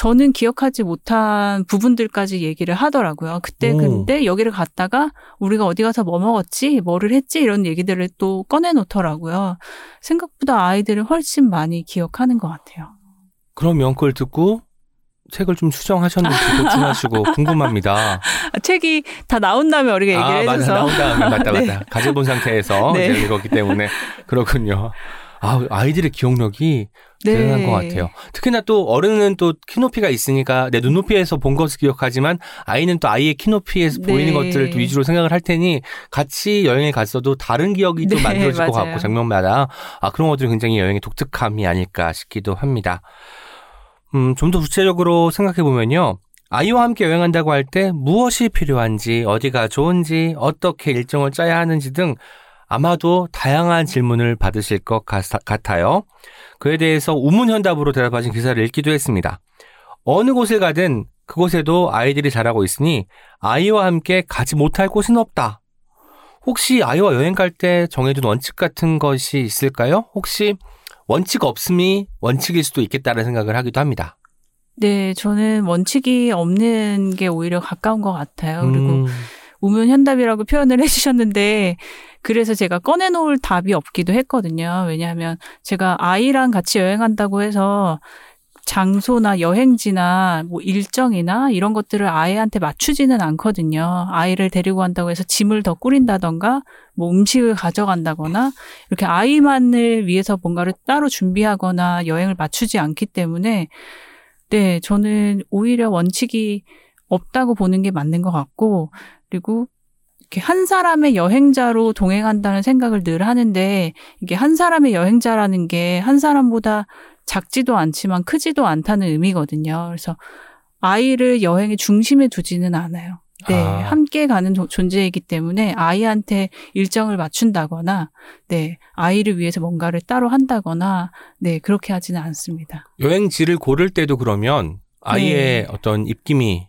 저는 기억하지 못한 부분들까지 얘기를 하더라고요. 그때 오. 근데 여기를 갔다가 우리가 어디 가서 뭐 먹었지, 뭐를 했지 이런 얘기들을 또 꺼내놓더라고요. 생각보다 아이들은 훨씬 많이 기억하는 것 같아요. 그러면 그걸 듣고 책을 좀 수정하셨는지 도청하시고 궁금합니다. 아, 책이 다 나온 다음에 어리가 얘기를 아. 해줘서 나온 다음에 맞다, 네. 맞다. 가져본 상태에서 네. 이제 읽었기 때문에 그렇군요. 아, 아이들의 기억력이 네. 대단한 것 같아요. 특히나 또 어른은 또 키높이가 있으니까 내 눈높이에서 본 것을 기억하지만 아이는 또 아이의 키높이에서 네. 보이는 것들을 또 위주로 생각을 할 테니 같이 여행에 갔어도 다른 기억이 좀 네, 만들어질 것 맞아요. 같고 장면마다 아 그런 것들이 굉장히 여행의 독특함이 아닐까 싶기도 합니다. 음, 좀 더 구체적으로 생각해 보면요. 아이와 함께 여행한다고 할 때 무엇이 필요한지, 어디가 좋은지, 어떻게 일정을 짜야 하는지 등 아마도 다양한 질문을 받으실 것 같- 같아요. 그에 대해서 우문현답으로 대답하신 기사를 읽기도 했습니다. 어느 곳을 가든 그곳에도 아이들이 자라고 있으니 아이와 함께 가지 못할 곳은 없다. 혹시 아이와 여행 갈 때 정해둔 원칙 같은 것이 있을까요? 혹시 원칙 없음이 원칙일 수도 있겠다는 생각을 하기도 합니다. 네, 저는 원칙이 없는 게 오히려 가까운 것 같아요. 그리고 음, 우문현답이라고 표현을 해주셨는데 그래서 제가 꺼내놓을 답이 없기도 했거든요. 왜냐하면 제가 아이랑 같이 여행한다고 해서 장소나 여행지나 뭐 일정이나 이런 것들을 아이한테 맞추지는 않거든요. 아이를 데리고 간다고 해서 짐을 더 꾸린다던가 뭐 음식을 가져간다거나 이렇게 아이만을 위해서 뭔가를 따로 준비하거나 여행을 맞추지 않기 때문에 네, 저는 오히려 원칙이 없다고 보는 게 맞는 것 같고 그리고 이렇게 한 사람의 여행자로 동행한다는 생각을 늘 하는데 이게 한 사람의 여행자라는 게 한 사람보다 작지도 않지만 크지도 않다는 의미거든요. 그래서 아이를 여행의 중심에 두지는 않아요. 네, 아. 함께 가는 조- 존재이기 때문에 아이한테 일정을 맞춘다거나, 네, 아이를 위해서 뭔가를 따로 한다거나, 네, 그렇게 하지는 않습니다. 여행지를 고를 때도 그러면 아이의 어떤 입김이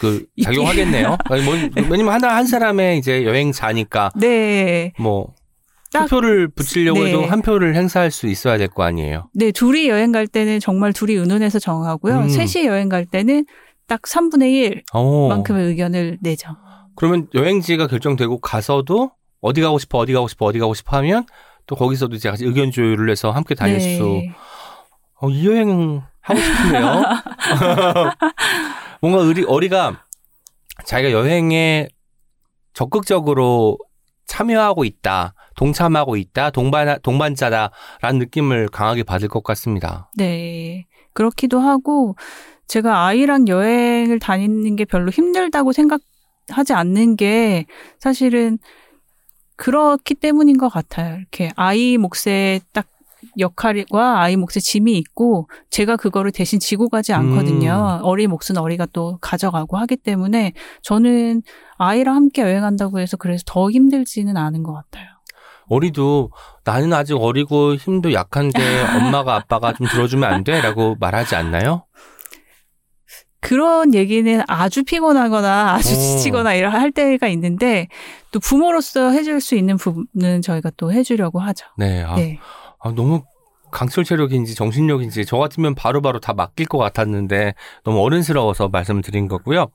그. 작용하겠네요. 아니, 뭐, 왜냐면 하나 한 사람의 이제 여행자니까 네, 뭐딱 투표를 붙이려고 네. 해도 한 표를 행사할 수 있어야 될 거 아니에요. 네, 둘이 여행 갈 때는 정말 둘이 의논해서 정하고요. 음. 셋이 여행 갈 때는 딱 3분의 어. 1만큼의 의견을 내죠. 그러면 여행지가 결정되고 가서도 어디 가고 싶어, 어디 가고 싶어, 어디 가고 싶어 하면 또 거기서도 이제 같이 의견 조율을 해서 함께 다닐 네. 수. 어, 이 여행 하고 싶은데요. 뭔가 우리 어리가 자기가 여행에 적극적으로 참여하고 있다, 동참하고 있다, 동반 동반자다라는 느낌을 강하게 받을 것 같습니다. 네. 그렇기도 하고 제가 아이랑 여행을 다니는 게 별로 힘들다고 생각하지 않는 게 사실은 그렇기 때문인 것 같아요. 이렇게 아이 몫에 딱 역할과 아이 몫에 짐이 있고 제가 그거를 대신 지고 가지 않거든요. 어리 몫은 어리가 또 가져가고 하기 때문에 저는 아이랑 함께 여행한다고 해서 그래서 더 힘들지는 않은 것 같아요. 어리도 나는 아직 어리고 힘도 약한데 엄마가 아빠가 좀 들어주면 안 돼? 라고 말하지 않나요? 그런 얘기는 아주 피곤하거나 아주 오. 지치거나 이런 할 때가 있는데 또 부모로서 해줄 수 있는 부분은 저희가 또 해주려고 하죠. 네. 아, 네. 아, 너무 강철 체력인지 정신력인지 저 같으면 바로 바로 다 맡길 것 같았는데 너무 어른스러워서 말씀을 드린 거고요.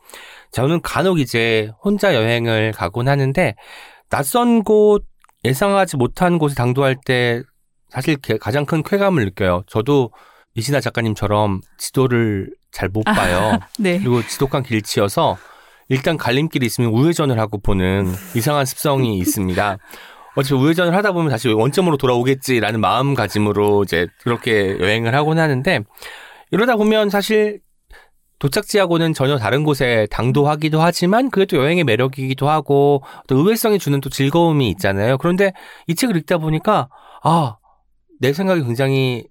저는 간혹 이제 혼자 여행을 가곤 하는데 낯선 곳 예상하지 못한 곳에 당도할 때 사실 게- 가장 큰 쾌감을 느껴요. 저도 이신아 작가님처럼 지도를 잘 못 봐요. 네. 그리고 지독한 길치여서 일단 갈림길이 있으면 우회전을 하고 보는 이상한 습성이 있습니다. 어차피 우회전을 하다 보면 다시 원점으로 돌아오겠지라는 마음가짐으로 이제 그렇게 여행을 하곤 하는데 이러다 보면 사실 도착지하고는 전혀 다른 곳에 당도하기도 하지만 그게 또 여행의 매력이기도 하고 또 의외성이 주는 또 즐거움이 있잖아요. 그런데 이 책을 읽다 보니까 아, 내 생각이 굉장히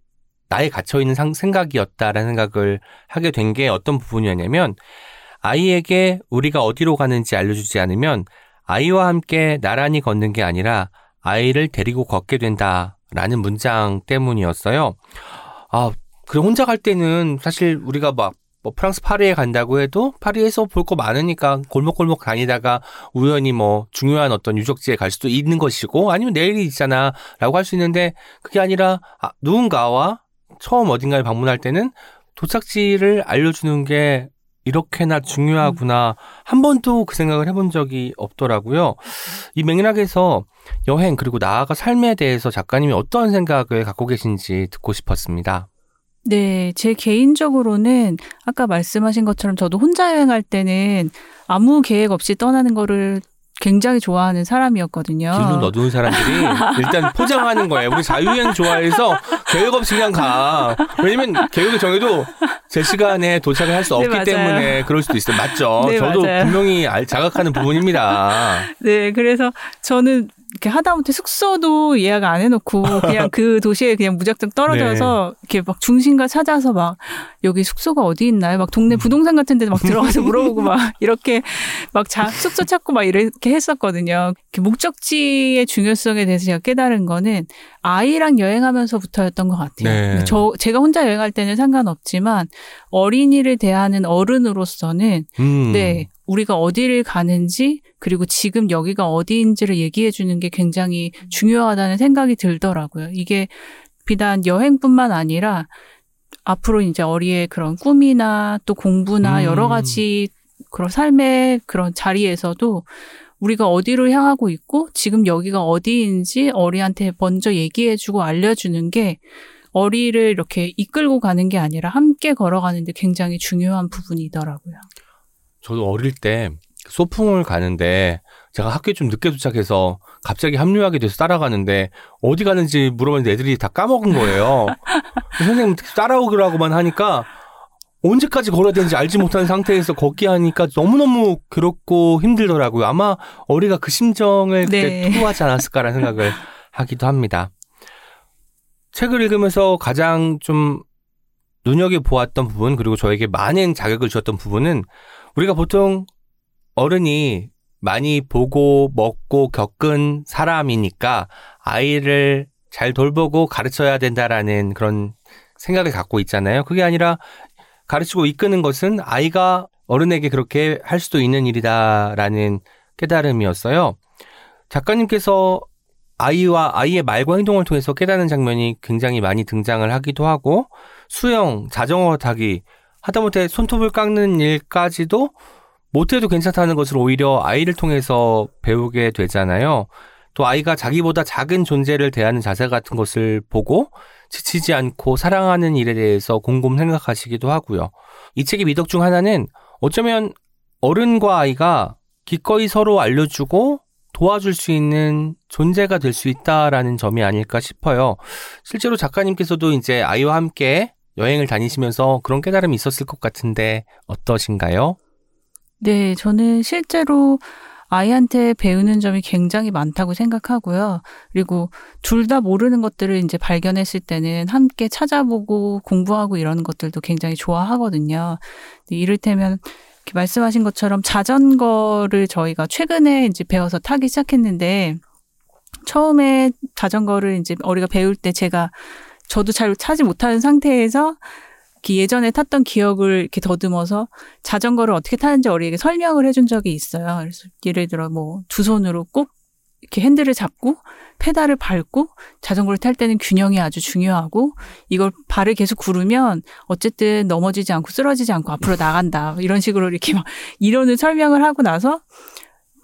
나에 갇혀 있는 상- 생각이었다라는 생각을 하게 된 게 어떤 부분이었냐면 아이에게 우리가 어디로 가는지 알려주지 않으면 아이와 함께 나란히 걷는 게 아니라 아이를 데리고 걷게 된다라는 문장 때문이었어요. 아, 그래 혼자 갈 때는 사실 우리가 막 뭐 프랑스 파리에 간다고 해도 파리에서 볼 거 많으니까 골목골목 다니다가 우연히 뭐 중요한 어떤 유적지에 갈 수도 있는 것이고 아니면 내일이 있잖아라고 할 수 있는데 그게 아니라 아, 누군가와 처음 어딘가에 방문할 때는 도착지를 알려주는 게 이렇게나 중요하구나. 한 번도 그 생각을 해본 적이 없더라고요. 이 맥락에서 여행 그리고 나아가 삶에 대해서 작가님이 어떤 생각을 갖고 계신지 듣고 싶었습니다. 네, 제 개인적으로는 아까 말씀하신 것처럼 저도 혼자 여행할 때는 아무 계획 없이 떠나는 거를 굉장히 좋아하는 사람이었거든요. 길로 너두는 사람들이 일단 포장하는 거예요. 우리 자유여행 좋아해서 계획 없이 그냥 가. 왜냐면 계획을 정해도 제 시간에 도착을 할수 네, 없기 맞아요. 때문에 그럴 수도 있어요. 맞죠? 네, 저도 맞아요. 분명히 알- 자각하는 부분입니다. 네, 그래서 저는 이렇게 하다못해 숙소도 예약 안 해놓고 그냥 그 도시에 그냥 무작정 떨어져서 이렇게 막 중심가 찾아서 막 여기 숙소가 어디 있나요? 막 동네 부동산 같은 데막 들어가서 물어보고 막 이렇게 막 자, 숙소 찾고 막 이렇게 했었거든요. 이렇게 목적지의 중요성에 대해서 제가 깨달은 거는 아이랑 여행하면서부터였던 것 같아요. 네. 저 제가 혼자 여행할 때는 상관없지만 어린이를 대하는 어른으로서는 음. 네, 우리가 어디를 가는지 그리고 지금 여기가 어디인지를 얘기해 주는 게 굉장히 중요하다는 생각이 들더라고요. 이게 비단 여행뿐만 아니라 앞으로 이제 어리의 그런 꿈이나 또 공부나 음. 여러 가지 그런 삶의 그런 자리에서도 우리가 어디로 향하고 있고 지금 여기가 어디인지 어리한테 먼저 얘기해 주고 알려주는 게 어리를 이렇게 이끌고 가는 게 아니라 함께 걸어가는데 굉장히 중요한 부분이더라고요. 저도 어릴 때 소풍을 가는데 제가 학교에 좀 늦게 도착해서 갑자기 합류하게 돼서 따라가는데 어디 가는지 물어봤는데 애들이 다 까먹은 거예요. 선생님 따라오기라고만 하니까 언제까지 걸어야 되는지 알지 못하는 상태에서 걷기 하니까 너무너무 괴롭고 힘들더라고요. 아마 어리가 그 심정을 그때 네. 토로하지 않았을까라는 생각을 하기도 합니다. 책을 읽으면서 가장 좀 눈여겨보았던 부분 그리고 저에게 많은 자극을 주었던 부분은 우리가 보통 어른이 많이 보고 먹고 겪은 사람이니까 아이를 잘 돌보고 가르쳐야 된다라는 그런 생각을 갖고 있잖아요. 그게 아니라 가르치고 이끄는 것은 아이가 어른에게 그렇게 할 수도 있는 일이다라는 깨달음이었어요. 작가님께서 아이와 아이의 말과 행동을 통해서 깨닫는 장면이 굉장히 많이 등장을 하기도 하고 수영, 자전거 타기, 하다못해 손톱을 깎는 일까지도 못해도 괜찮다는 것을 오히려 아이를 통해서 배우게 되잖아요. 또 아이가 자기보다 작은 존재를 대하는 자세 같은 것을 보고 지치지 않고 사랑하는 일에 대해서 곰곰 생각하시기도 하고요. 이 책의 미덕 중 하나는 어쩌면 어른과 아이가 기꺼이 서로 알려주고 도와줄 수 있는 존재가 될 수 있다라는 점이 아닐까 싶어요. 실제로 작가님께서도 이제 아이와 함께 여행을 다니시면서 그런 깨달음이 있었을 것 같은데 어떠신가요? 네, 저는 실제로 아이한테 배우는 점이 굉장히 많다고 생각하고요. 그리고 둘 다 모르는 것들을 이제 발견했을 때는 함께 찾아보고 공부하고 이러는 것들도 굉장히 좋아하거든요. 이를테면 말씀하신 것처럼 자전거를 저희가 최근에 이제 배워서 타기 시작했는데 처음에 자전거를 이제 어리가 배울 때 제가 저도 잘 타지 못하는 상태에서 예전에 탔던 기억을 이렇게 더듬어서 자전거를 어떻게 타는지 어리에게 설명을 해준 적이 있어요. 그래서 예를 들어 뭐 두 손으로 꼭 이렇게 핸들을 잡고 페달을 밟고 자전거를 탈 때는 균형이 아주 중요하고 이걸 발을 계속 구르면 어쨌든 넘어지지 않고 쓰러지지 않고 앞으로 나간다. 이런 식으로 이렇게 막 이론을 설명을 하고 나서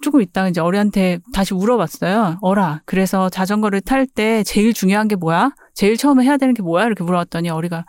조금 있다가 이제 어리한테 다시 물어봤어요. 어라, 그래서 자전거를 탈 때 제일 중요한 게 뭐야? 제일 처음에 해야 되는 게 뭐야? 이렇게 물어봤더니 어리가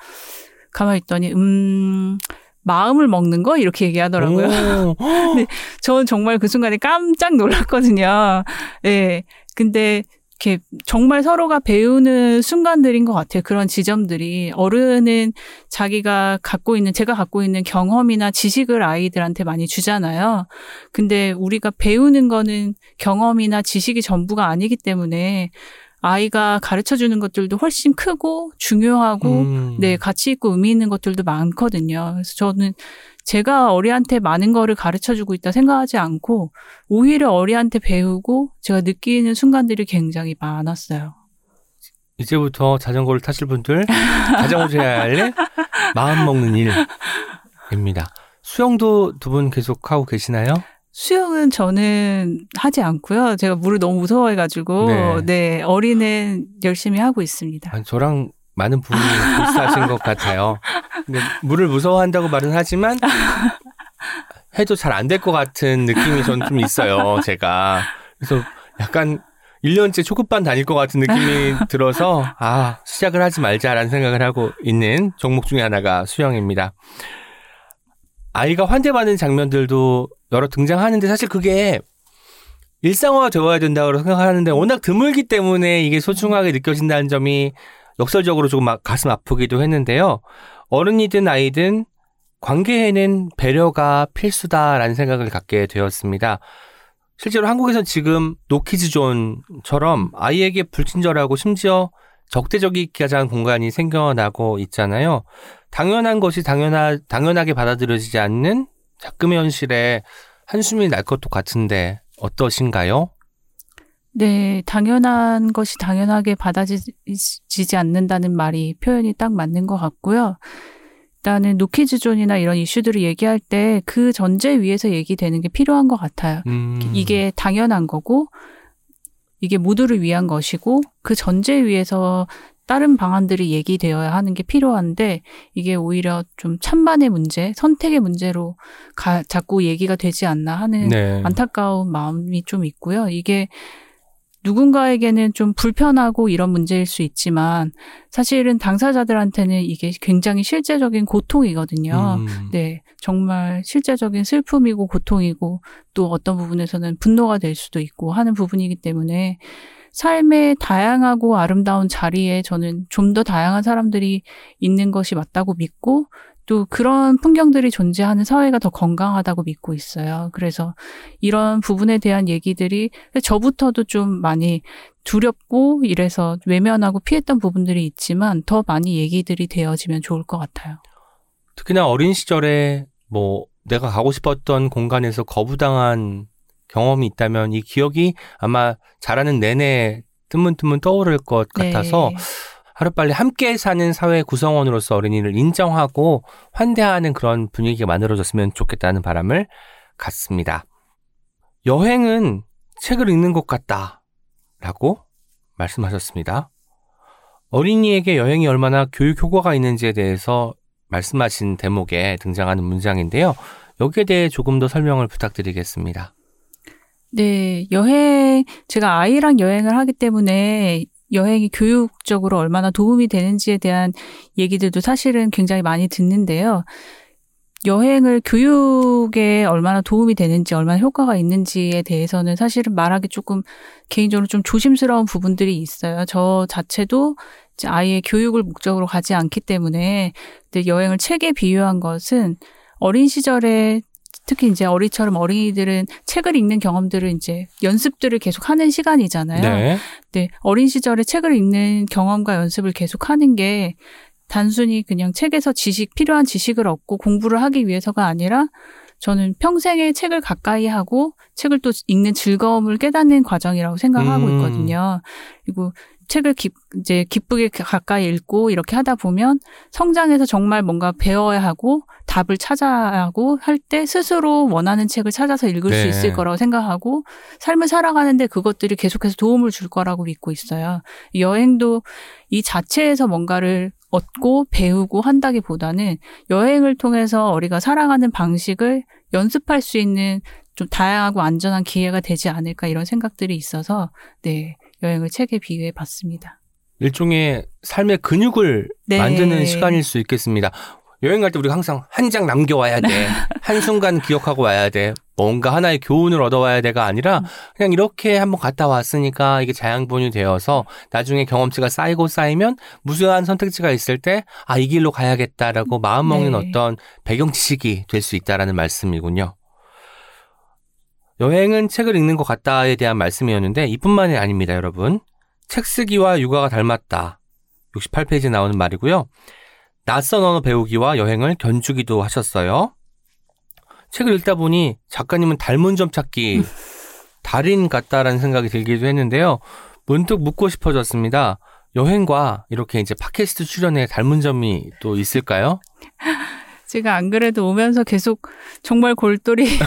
가만히 있더니, 음, 마음을 먹는 거? 이렇게 얘기하더라고요. 오, 근데 저는 정말 그 순간에 깜짝 놀랐거든요. 예. 근데 이렇게 정말 서로가 배우는 순간들인 것 같아요. 그런 지점들이. 어른은 자기가 갖고 있는, 제가 갖고 있는 경험이나 지식을 아이들한테 많이 주잖아요. 근데 우리가 배우는 거는 경험이나 지식이 전부가 아니기 때문에 아이가 가르쳐 주는 것들도 훨씬 크고 중요하고 음. 네, 가치 있고 의미 있는 것들도 많거든요. 그래서 저는 제가 어리한테 많은 거를 가르쳐 주고 있다 생각하지 않고 오히려 어리한테 배우고 제가 느끼는 순간들이 굉장히 많았어요. 이제부터 자전거를 타실 분들 자전거 할 마음 먹는 일입니다. 수영도 두 분 계속 하고 계시나요? 수영은 저는 하지 않고요. 제가 물을 너무 무서워해가지고 네. 네, 어리는 열심히 하고 있습니다. 아니, 저랑 많은 부분이 비슷하신 것 같아요. 물을 무서워한다고 말은 하지만 해도 잘 안 될 것 같은 느낌이 저는 좀 있어요. 제가 그래서 약간 1년째 초급반 다닐 것 같은 느낌이 들어서 아 시작을 하지 말자라는 생각을 하고 있는 종목 중에 하나가 수영입니다. 아이가 환대받는 장면들도 여러 등장하는데 사실 그게 일상화가 되어야 된다고 생각하는데 워낙 드물기 때문에 이게 소중하게 느껴진다는 점이 역설적으로 조금 막 가슴 아프기도 했는데요. 어른이든 아이든 관계에는 배려가 필수다라는 생각을 갖게 되었습니다. 실제로 한국에선 지금 노키즈존처럼 아이에게 불친절하고 심지어 적대적이게 하자는 공간이 생겨나고 있잖아요. 당연한 것이 당연하, 당연하게 받아들여지지 않는 작금의 현실에 한숨이 날 것도 같은데 어떠신가요? 네, 당연한 것이 당연하게 받아지지 않는다는 말이 표현이 딱 맞는 것 같고요. 일단은 노키즈존이나 이런 이슈들을 얘기할 때 그 전제 위에서 얘기되는 게 필요한 것 같아요. 음, 이게 당연한 거고, 이게 모두를 위한 것이고, 그 전제 위에서 다른 방안들이 얘기되어야 하는 게 필요한데, 이게 오히려 좀 찬반의 문제, 선택의 문제로 가, 자꾸 얘기가 되지 않나 하는 네. 안타까운 마음이 좀 있고요. 이게 누군가에게는 좀 불편하고 이런 문제일 수 있지만 사실은 당사자들한테는 이게 굉장히 실제적인 고통이거든요. 음, 네, 정말 실제적인 슬픔이고 고통이고 또 어떤 부분에서는 분노가 될 수도 있고 하는 부분이기 때문에 삶의 다양하고 아름다운 자리에 저는 좀 더 다양한 사람들이 있는 것이 맞다고 믿고 또 그런 풍경들이 존재하는 사회가 더 건강하다고 믿고 있어요. 그래서 이런 부분에 대한 얘기들이 저부터도 좀 많이 두렵고 이래서 외면하고 피했던 부분들이 있지만 더 많이 얘기들이 되어지면 좋을 것 같아요. 특히나 어린 시절에 뭐 내가 가고 싶었던 공간에서 거부당한 경험이 있다면 이 기억이 아마 자라는 내내 뜸문뜸문 떠오를 것 같아서 네. 하루빨리 함께 사는 사회 구성원으로서 어린이를 인정하고 환대하는 그런 분위기가 만들어졌으면 좋겠다는 바람을 갖습니다. 여행은 책을 읽는 것 같다. 라고 말씀하셨습니다. 어린이에게 여행이 얼마나 교육 효과가 있는지에 대해서 말씀하신 대목에 등장하는 문장인데요. 여기에 대해 조금 더 설명을 부탁드리겠습니다. 네, 여행, 제가 아이랑 여행을 하기 때문에 여행이 교육적으로 얼마나 도움이 되는지에 대한 얘기들도 사실은 굉장히 많이 듣는데요. 여행을 교육에 얼마나 도움이 되는지, 얼마나 효과가 있는지에 대해서는 사실은 말하기 조금 개인적으로 좀 조심스러운 부분들이 있어요. 저 자체도 아이의 교육을 목적으로 가지 않기 때문에 여행을 책에 비유한 것은 어린 시절에 특히 이제 어리처럼 어린이들은 책을 읽는 경험들을 이제 연습들을 계속 하는 시간이잖아요. 네. 네, 어린 시절에 책을 읽는 경험과 연습을 계속 하는 게 단순히 그냥 책에서 지식, 필요한 지식을 얻고 공부를 하기 위해서가 아니라 저는 평생에 책을 가까이 하고 책을 또 읽는 즐거움을 깨닫는 과정이라고 생각하고 음. 있거든요. 그리고 책을 기, 이제 기쁘게 가까이 읽고 이렇게 하다 보면 성장해서 정말 뭔가 배워야 하고 답을 찾아야 하고 할 때 스스로 원하는 책을 찾아서 읽을 네. 수 있을 거라고 생각하고 삶을 살아가는데 그것들이 계속해서 도움을 줄 거라고 믿고 있어요. 여행도 이 자체에서 뭔가를 얻고 배우고 한다기보다는 여행을 통해서 우리가 살아가는 방식을 연습할 수 있는 좀 다양하고 안전한 기회가 되지 않을까 이런 생각들이 있어서 네 여행을 책에 비유해 봤습니다. 일종의 삶의 근육을 네. 만드는 시간일 수 있겠습니다. 여행 갈 때 우리가 항상 한 장 남겨와야 돼. 한순간 기억하고 와야 돼. 뭔가 하나의 교훈을 얻어와야 돼가 아니라 그냥 이렇게 한번 갔다 왔으니까 이게 자양분이 되어서 나중에 경험치가 쌓이고 쌓이면 무수한 선택지가 있을 때 아, 이 길로 가야겠다라고 마음먹는 네. 어떤 배경 지식이 될 수 있다라는 말씀이군요. 여행은 책을 읽는 것 같다에 대한 말씀이었는데 이뿐만이 아닙니다, 여러분. 책 쓰기와 육아가 닮았다. 68페이지에 나오는 말이고요. 낯선 언어 배우기와 여행을 견주기도 하셨어요. 책을 읽다 보니 작가님은 닮은 점 찾기 달인 같다라는 생각이 들기도 했는데요. 문득 묻고 싶어졌습니다. 여행과 이렇게 이제 팟캐스트 출연에 닮은 점이 또 있을까요? 제가 안 그래도 오면서 계속 정말 골똘히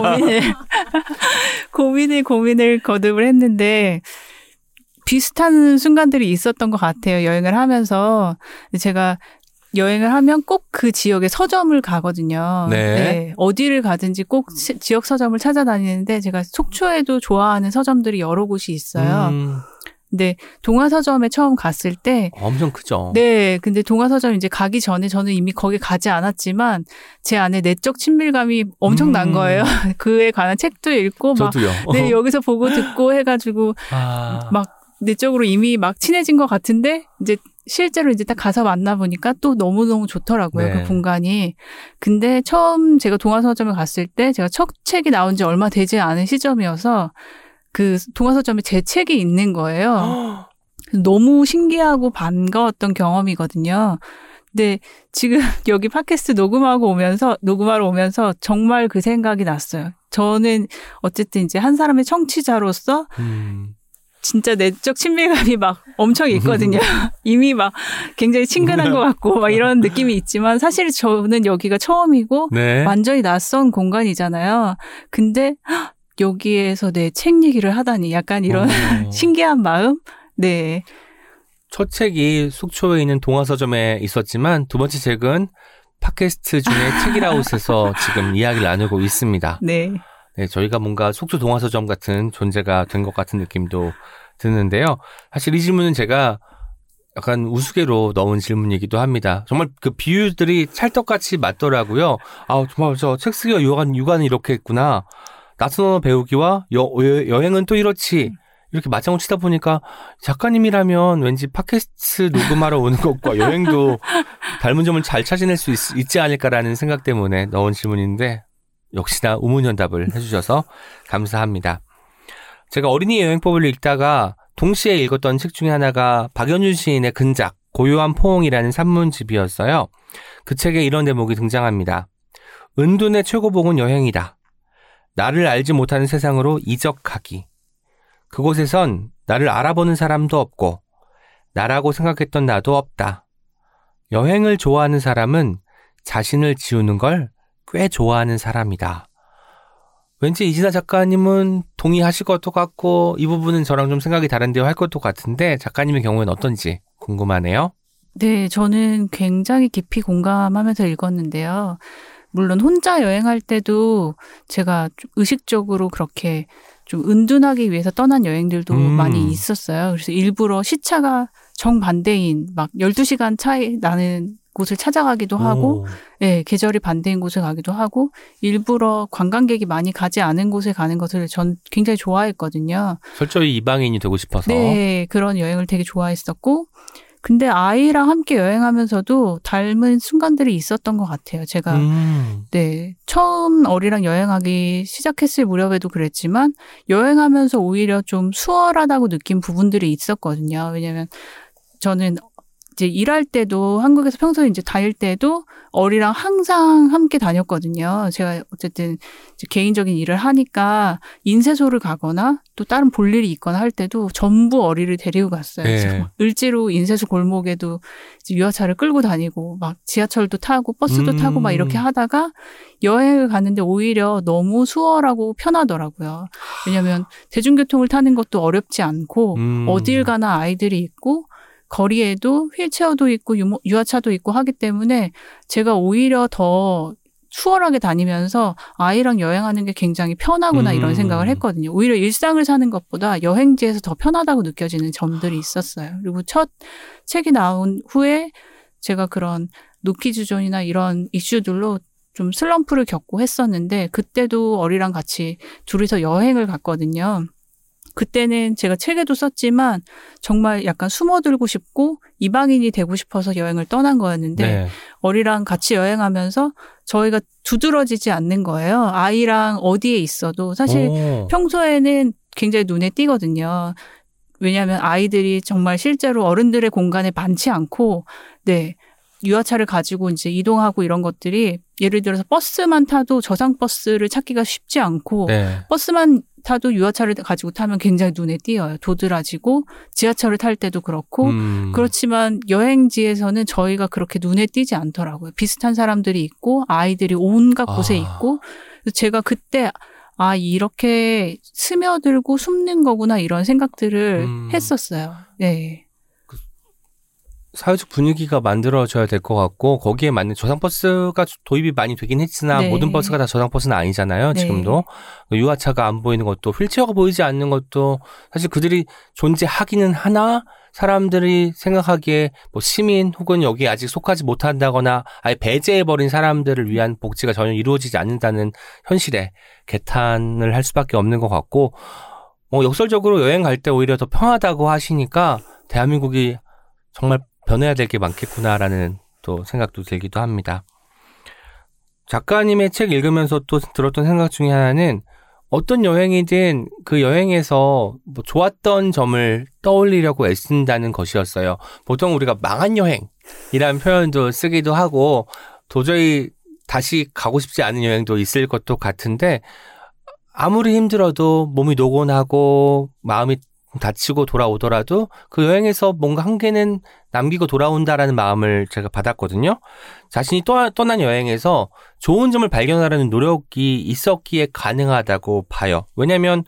고민을 고민을 고민을 거듭을 했는데 비슷한 순간들이 있었던 것 같아요. 여행을 하면서 제가 여행을 하면 꼭 그 지역에 서점을 가거든요. 네. 어디를 가든지 꼭 시- 지역 서점을 찾아다니는데 제가 속초에도 좋아하는 서점들이 여러 곳이 있어요. 음, 근데 동화 서점에 처음 갔을 때 엄청 크죠. 네, 근데 동화서점 이제 가기 전에 저는 이미 거기 가지 않았지만 제 안에 내적 친밀감이 엄청 난 음. 거예요. 그에 관한 책도 읽고 막 저도요. 네, 여기서 보고 듣고 해가지고 아, 막 내적으로 이미 막 친해진 것 같은데 이제 실제로 이제 딱 가서 만나 보니까 또 너무너무 좋더라고요. 네. 그 공간이. 근데 처음 제가 동화서점에 갔을 때 제가 첫 책이 나온 지 얼마 되지 않은 시점이어서 그 동화서점에 제 책이 있는 거예요. 너무 신기하고 반가웠던 경험이거든요. 근데 지금 여기 팟캐스트 녹음하고 오면서 녹음하러 오면서 정말 그 생각이 났어요. 저는 어쨌든 이제 한 사람의 청취자로서 음, 진짜 내적 친밀감이 막 엄청 있거든요. 이미 막 굉장히 친근한 것 같고 막 이런 느낌이 있지만 사실 저는 여기가 처음이고 네. 완전히 낯선 공간이잖아요. 근데 헉, 여기에서 내 책 얘기를 하다니 약간 이런 어. 신기한 마음? 네. 첫 책이 속초에 있는 동화서점에 있었지만 두 번째 책은 팟캐스트 중에 책이라웃에서 지금 이야기를 나누고 있습니다. 네. 네, 저희가 뭔가 속초 동화서점 같은 존재가 된 것 같은 느낌도 드는데요. 사실 이 질문은 제가 약간 우스개로 넣은 질문이기도 합니다. 정말 그 비유들이 찰떡같이 맞더라고요. 아, 정말 저 책 쓰기와 육아는, 육아는 이렇게 했구나. 언어 배우기와 여, 여- 여 행은 또 이렇지. 이렇게 맞장구 치다 보니까 작가님이라면 왠지 팟캐스트 녹음하러 오는 것과 여행도 닮은 점을 잘 찾아낼 수 있, 지 않을까라는 생각 때문에 넣은 질문인데 역시나 우문현답을 해주셔서 감사합니다. 제가 어린이 여행법을 읽다가 동시에 읽었던 책 중에 하나가 박연준 시인의 근작, 고요한 포옹이라는 산문집이었어요. 그 책에 이런 대목이 등장합니다. 은둔의 최고봉은 여행이다. 나를 알지 못하는 세상으로 이적하기. 그곳에선 나를 알아보는 사람도 없고, 나라고 생각했던 나도 없다. 여행을 좋아하는 사람은 자신을 지우는 걸 꽤 좋아하는 사람이다. 왠지 이진아 작가님은 동의하실 것도 같고 이 부분은 저랑 좀 생각이 다른데요 할 것도 같은데 작가님의 경우에는 어떤지 궁금하네요. 네, 저는 굉장히 깊이 공감하면서 읽었는데요. 물론 혼자 여행할 때도 제가 좀 의식적으로 그렇게 좀 은둔하기 위해서 떠난 여행들도 음. 많이 있었어요. 그래서 일부러 시차가 정반대인 막 12시간 차이 나는 곳을 찾아가기도 하고 오. 네, 계절이 반대인 곳에 가기도 하고 일부러 관광객이 많이 가지 않은 곳에 가는 것을 전 굉장히 좋아했거든요. 철저히 이방인이 되고 싶어서. 네, 그런 여행을 되게 좋아했었고 근데 아이랑 함께 여행하면서도 닮은 순간들이 있었던 것 같아요. 제가 음. 네 처음 어리랑 여행하기 시작했을 무렵에도 그랬지만 여행하면서 오히려 좀 수월하다고 느낀 부분들이 있었거든요. 왜냐하면 저는 이제 일할 때도 한국에서 평소에 이제 다닐 때도 어리랑 항상 함께 다녔거든요. 제가 어쨌든 개인적인 일을 하니까 인쇄소를 가거나 또 다른 볼 일이 있거나 할 때도 전부 어리를 데리고 갔어요. 네. 을지로 인쇄소 골목에도 유아차를 끌고 다니고 막 지하철도 타고 버스도 음. 타고 막 이렇게 하다가 여행을 가는데 오히려 너무 수월하고 편하더라고요. 왜냐하면 대중교통을 타는 것도 어렵지 않고 음. 어딜 가나 아이들이 있고 거리에도 휠체어도 있고 유아차도 있고 하기 때문에 제가 오히려 더 수월하게 다니면서 아이랑 여행하는 게 굉장히 편하구나 음. 이런 생각을 했거든요. 오히려 일상을 사는 것보다 여행지에서 더 편하다고 느껴지는 점들이 있었어요. 그리고 첫 책이 나온 후에 제가 그런 노키즈존이나 이런 이슈들로 좀 슬럼프를 겪고 했었는데 그때도 어리랑 같이 둘이서 여행을 갔거든요. 그때는 제가 책에도 썼지만 정말 약간 숨어들고 싶고 이방인이 되고 싶어서 여행을 떠난 거였는데 네. 어리랑 같이 여행하면서 저희가 두드러지지 않는 거예요. 아이랑 어디에 있어도 사실 오. 평소에는 굉장히 눈에 띄거든요. 왜냐하면 아이들이 정말 실제로 어른들의 공간에 많지 않고, 네. 유아차를 가지고 이제 이동하고 이런 것들이 예를 들어서 버스만 타도 저상 버스를 찾기가 쉽지 않고 네. 버스만 타도 유아차를 가지고 타면 굉장히 눈에 띄어요. 도드라지고 지하철을 탈 때도 그렇고 음. 그렇지만 여행지에서는 저희가 그렇게 눈에 띄지 않더라고요. 비슷한 사람들이 있고 아이들이 온갖 곳에 아. 있고 그래서 제가 그때 아 이렇게 스며들고 숨는 거구나 이런 생각들을 음. 했었어요. 네. 사회적 분위기가 만들어져야 될 것 같고 거기에 맞는 저상버스가 도입이 많이 되긴 했으나 네. 모든 버스가 다 저상버스는 아니잖아요. 네. 지금도 유아차가 안 보이는 것도 휠체어가 보이지 않는 것도 사실 그들이 존재하기는 하나 사람들이 생각하기에 뭐 시민 혹은 여기 아직 속하지 못한다거나 아예 배제해버린 사람들을 위한 복지가 전혀 이루어지지 않는다는 현실에 개탄을 할 수밖에 없는 것 같고 어, 역설적으로 여행 갈 때 오히려 더 편하다고 하시니까 대한민국이 정말 변해야 될 게 많겠구나라는 또 생각도 들기도 합니다. 작가님의 책 읽으면서 또 들었던 생각 중에 하나는 어떤 여행이든 그 여행에서 뭐 좋았던 점을 떠올리려고 애쓴다는 것이었어요. 보통 우리가 망한 여행이라는 표현도 쓰기도 하고 도저히 다시 가고 싶지 않은 여행도 있을 것도 같은데 아무리 힘들어도 몸이 노곤하고 마음이 다치고 돌아오더라도 그 여행에서 뭔가 한 개는 남기고 돌아온다라는 마음을 제가 받았거든요. 자신이 떠, 떠난 여행에서 좋은 점을 발견하려는 노력이 있었기에 가능하다고 봐요. 왜냐하면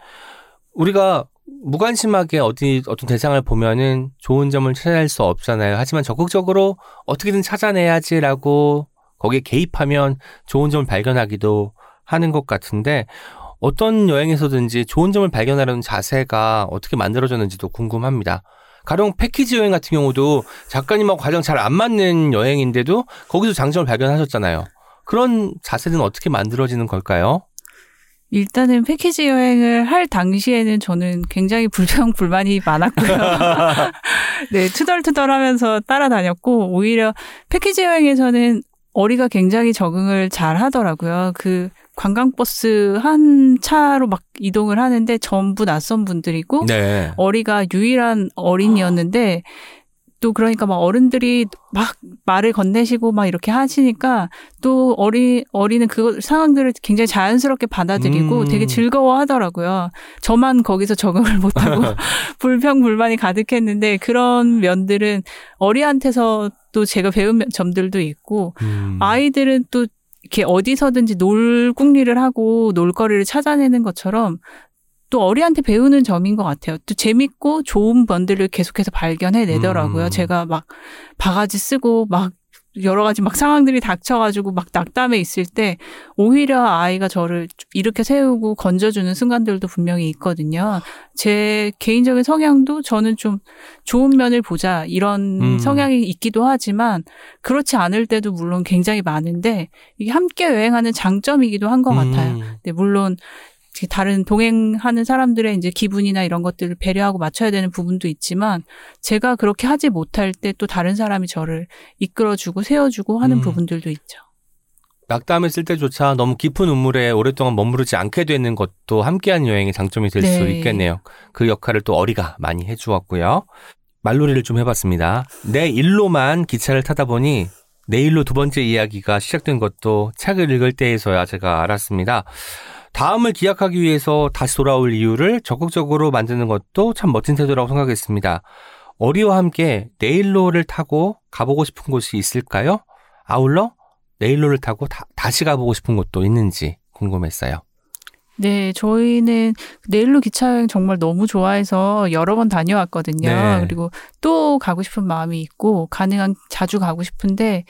우리가 무관심하게 어디 어떤 대상을 보면은 좋은 점을 찾아낼 수 없잖아요. 하지만 적극적으로 어떻게든 찾아내야지라고 거기에 개입하면 좋은 점을 발견하기도 하는 것 같은데 어떤 여행에서든지 좋은 점을 발견하려는 자세가 어떻게 만들어졌는지도 궁금합니다. 가령 패키지 여행 같은 경우도 작가님하고 가장 잘 안 맞는 여행인데도 거기서 장점을 발견하셨잖아요. 그런 자세는 어떻게 만들어지는 걸까요? 일단은 패키지 여행을 할 당시에는 저는 굉장히 불평 불만이 많았고요. 네, 투덜투덜 하면서 따라다녔고 오히려 패키지 여행에서는 어리가 굉장히 적응을 잘 하더라고요. 그 관광버스 한 차로 막 이동을 하는데 전부 낯선 분들이고 네. 어리가 유일한 어린이였는데 또 그러니까 막 어른들이 막 말을 건네시고 막 이렇게 하시니까 또 어리 어리는 그 상황들을 굉장히 자연스럽게 받아들이고 음. 되게 즐거워하더라고요. 저만 거기서 적응을 못하고 불평 불만이 가득했는데 그런 면들은 어리한테서 또 제가 배운 면- 점들도 있고 음. 아이들은 또 이렇게 어디서든지 놀 궁리를 하고 놀거리를 찾아내는 것처럼 또 어리한테 배우는 점인 것 같아요. 또 재밌고 좋은 번들을 계속해서 발견해 내더라고요. 음. 제가 막 바가지 쓰고 막 여러 가지 막 상황들이 닥쳐가지고 막 낙담해 있을 때 오히려 아이가 저를 이렇게 세우고 건져주는 순간들도 분명히 있거든요. 제 개인적인 성향도 저는 좀 좋은 면을 보자 이런 음. 성향이 있기도 하지만 그렇지 않을 때도 물론 굉장히 많은데 이게 함께 여행하는 장점이기도 한 것 같아요. 음. 네, 물론 다른 동행하는 사람들의 이제 기분이나 이런 것들을 배려하고 맞춰야 되는 부분도 있지만 제가 그렇게 하지 못할 때 또 다른 사람이 저를 이끌어주고 세워주고 하는 음. 부분들도 있죠. 낙담했을 때조차 너무 깊은 우물에 오랫동안 머무르지 않게 되는 것도 함께한 여행의 장점이 될수 네. 있겠네요. 그 역할을 또 어리가 많이 해주었고요. 말놀이를 좀 해봤습니다. 내 일로만 기차를 타다 보니 내일로 두 번째 이야기가 시작된 것도 책을 읽을 때에서야 제가 알았습니다. 다음을 기약하기 위해서 다시 돌아올 이유를 적극적으로 만드는 것도 참 멋진 태도라고 생각했습니다. 어리와 함께 내일로를 타고 가보고 싶은 곳이 있을까요? 아울러 내일로를 타고 다, 다시 가보고 싶은 곳도 있는지 궁금했어요. 네, 저희는 내일로 기차 여행 정말 너무 좋아해서 여러 번 다녀왔거든요. 네. 그리고 또 가고 싶은 마음이 있고 가능한 자주 가고 싶은데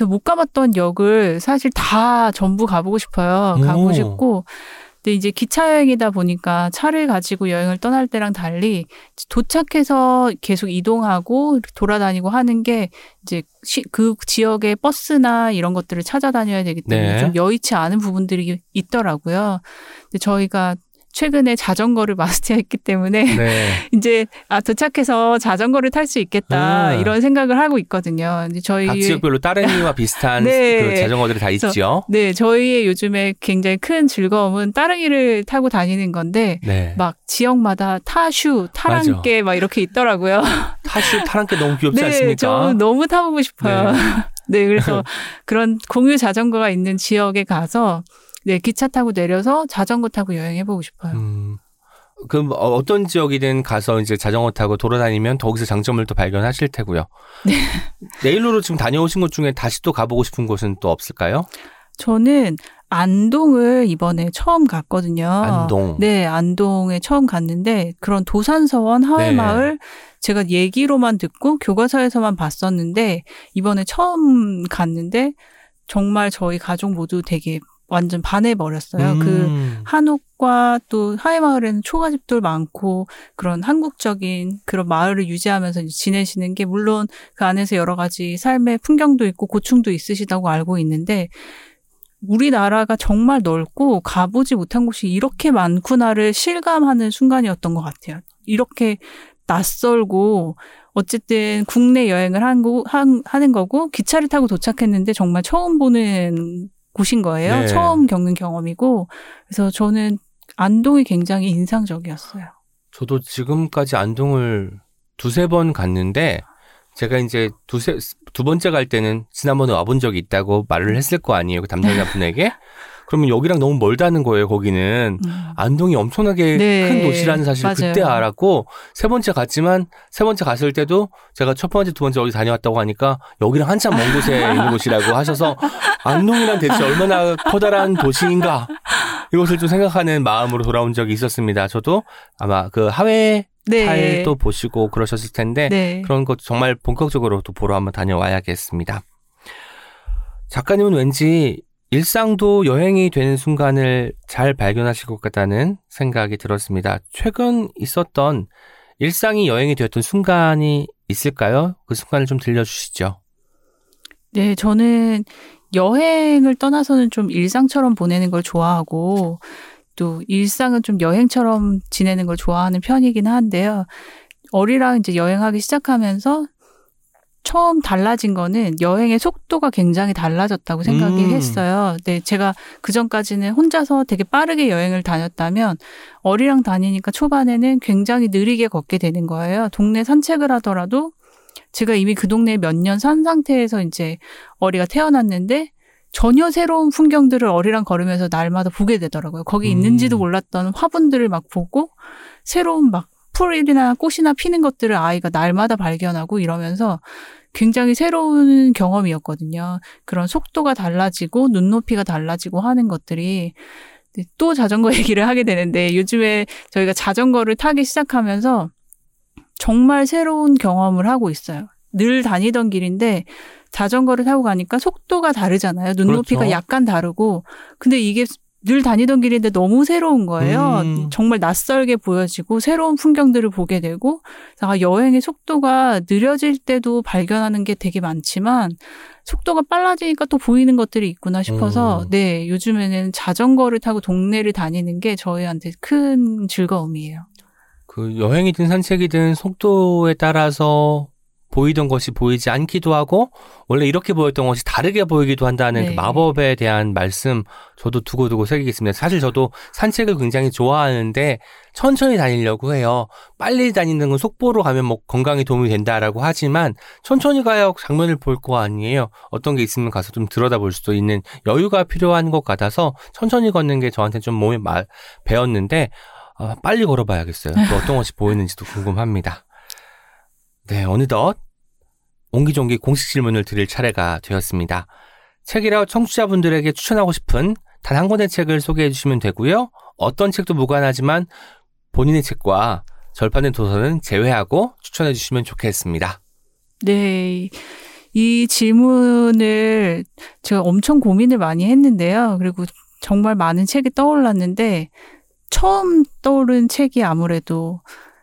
그래서 못 가봤던 역을 사실 다 전부 가보고 싶어요. 가고 오. 싶고 근데 이제 기차 여행이다 보니까 차를 가지고 여행을 떠날 때랑 달리 도착해서 계속 이동하고 돌아다니고 하는 게 이제 시- 그 지역의 버스나 이런 것들을 찾아다녀야 되기 때문에 네. 좀 여의치 않은 부분들이 있더라고요. 근데 저희가 최근에 자전거를 마스터했기 때문에 네. 이제 아 도착해서 자전거를 탈 수 있겠다 음. 이런 생각을 하고 있거든요. 근데 저희 각 지역별로 따릉이와 비슷한 네. 그 자전거들이 다 그래서 있죠. 네 저희의 요즘에 굉장히 큰 즐거움은 따릉이를 타고 다니는 건데 네. 막 지역마다 타슈, 타랑깨 막 이렇게 있더라고요. 타슈 타랑깨 너무 귀엽지 네, 않습니까? 저 너무 타보고 싶어요. 네, 그래서 그런 공유 자전거가 있는 지역에 가서 네 기차 타고 내려서 자전거 타고 여행해 보고 싶어요. 음. 그럼 어- 어떤 지역이든 가서 이제 자전거 타고 돌아다니면 거기서 장점을 또 발견하실 테고요. 네. 내일로로 지금 다녀오신 곳 중에 다시 또 가보고 싶은 곳은 또 없을까요? 저는 안동을 이번에 처음 갔거든요. 안동. 네, 안동에 처음 갔는데 그런 도산서원 하회마을 제가 얘기로만 듣고 교과서에서만 봤었는데 이번에 처음 갔는데 정말 저희 가족 모두 되게 완전 반해버렸어요. 그 음. 한옥과 또 하회마을에는 초가집들 많고 그런 한국적인 그런 마을을 유지하면서 지내시는 게 물론 그 안에서 여러 가지 삶의 풍경도 있고 고충도 있으시다고 알고 있는데 우리나라가 정말 넓고 가보지 못한 곳이 이렇게 많구나를 실감하는 순간이었던 것 같아요. 이렇게 낯설고 어쨌든 국내 여행을 한 거, 한, 하는 거고 기차를 타고 도착했는데 정말 처음 보는 곳인 거예요. 네. 처음 겪는 경험이고 그래서 저는 안동이 굉장히 인상적이었어요. 저도 지금까지 안동을 두세 번 갔는데 제가 이제 두세 두 번째 갈 때는 지난번에 와본 적이 있다고 말을 했을 거 아니에요 그 담당자 분에게 그러면 여기랑 너무 멀다는 거예요 거기는 음. 안동이 엄청나게 네, 큰 도시라는 사실 을 맞아요. 그때 알았고 세 번째 갔지만 세 번째 갔을 때도 제가 첫 번째 두 번째 어디 다녀왔다고 하니까 여기랑 한참 먼 곳에 있는 곳이라고 하셔서 안동이란 대체 얼마나 커다란 도시인가 이것을 좀 생각하는 마음으로 돌아온 적이 있었습니다. 저도 아마 그 하회 네. 탈도 보시고 그러셨을 텐데 네. 그런 것 정말 본격적으로 또 보러 한번 다녀와야겠습니다. 작가님은 왠지 일상도 여행이 되는 순간을 잘 발견하실 것 같다는 생각이 들었습니다. 최근 있었던 일상이 여행이 되었던 순간이 있을까요? 그 순간을 좀 들려주시죠. 네, 저는 여행을 떠나서는 좀 일상처럼 보내는 걸 좋아하고 또 일상은 좀 여행처럼 지내는 걸 좋아하는 편이긴 한데요. 어리랑 이제 여행하기 시작하면서 처음 달라진 거는 여행의 속도가 굉장히 달라졌다고 생각이 음. 했어요. 네, 제가 그 전까지는 혼자서 되게 빠르게 여행을 다녔다면 어리랑 다니니까 초반에는 굉장히 느리게 걷게 되는 거예요. 동네 산책을 하더라도 제가 이미 그 동네에 몇 년 산 상태에서 이제 어리가 태어났는데 전혀 새로운 풍경들을 어리랑 걸으면서 날마다 보게 되더라고요. 거기 음. 있는지도 몰랐던 화분들을 막 보고 새로운 막 풀이나 꽃이나 피는 것들을 아이가 날마다 발견하고 이러면서 굉장히 새로운 경험이었거든요. 그런 속도가 달라지고 눈높이가 달라지고 하는 것들이 네, 또 자전거 얘기를 하게 되는데 요즘에 저희가 자전거를 타기 시작하면서 정말 새로운 경험을 하고 있어요. 늘 다니던 길인데 자전거를 타고 가니까 속도가 다르잖아요. 눈높이가 그렇죠. 약간 다르고 근데 이게 늘 다니던 길인데 너무 새로운 거예요. 음. 정말 낯설게 보여지고 새로운 풍경들을 보게 되고 아, 여행의 속도가 느려질 때도 발견하는 게 되게 많지만 속도가 빨라지니까 또 보이는 것들이 있구나 싶어서 음. 네 요즘에는 자전거를 타고 동네를 다니는 게 저희한테 큰 즐거움이에요. 그 여행이든 산책이든 속도에 따라서 보이던 것이 보이지 않기도 하고 원래 이렇게 보였던 것이 다르게 보이기도 한다는 네. 그 마법에 대한 말씀 저도 두고두고 새기겠습니다. 사실 저도 산책을 굉장히 좋아하는데 천천히 다니려고 해요. 빨리 다니는 건 속보로 가면 뭐 건강에 도움이 된다라고 하지만 천천히 가야 장면을 볼 거 아니에요. 어떤 게 있으면 가서 좀 들여다볼 수도 있는 여유가 필요한 것 같아서 천천히 걷는 게 저한테 좀 몸에 마- 배웠는데 아, 빨리 걸어봐야겠어요. 또 어떤 것이 보이는지도 궁금합니다. 네, 어느덧 옹기종기 공식 질문을 드릴 차례가 되었습니다. 책이라 청취자분들에게 추천하고 싶은 단 한 권의 책을 소개해 주시면 되고요. 어떤 책도 무관하지만 본인의 책과 절판된 도서는 제외하고 추천해 주시면 좋겠습니다. 네. 이 질문을 제가 엄청 고민을 많이 했는데요. 그리고 정말 많은 책이 떠올랐는데 처음 떠오른 책이 아무래도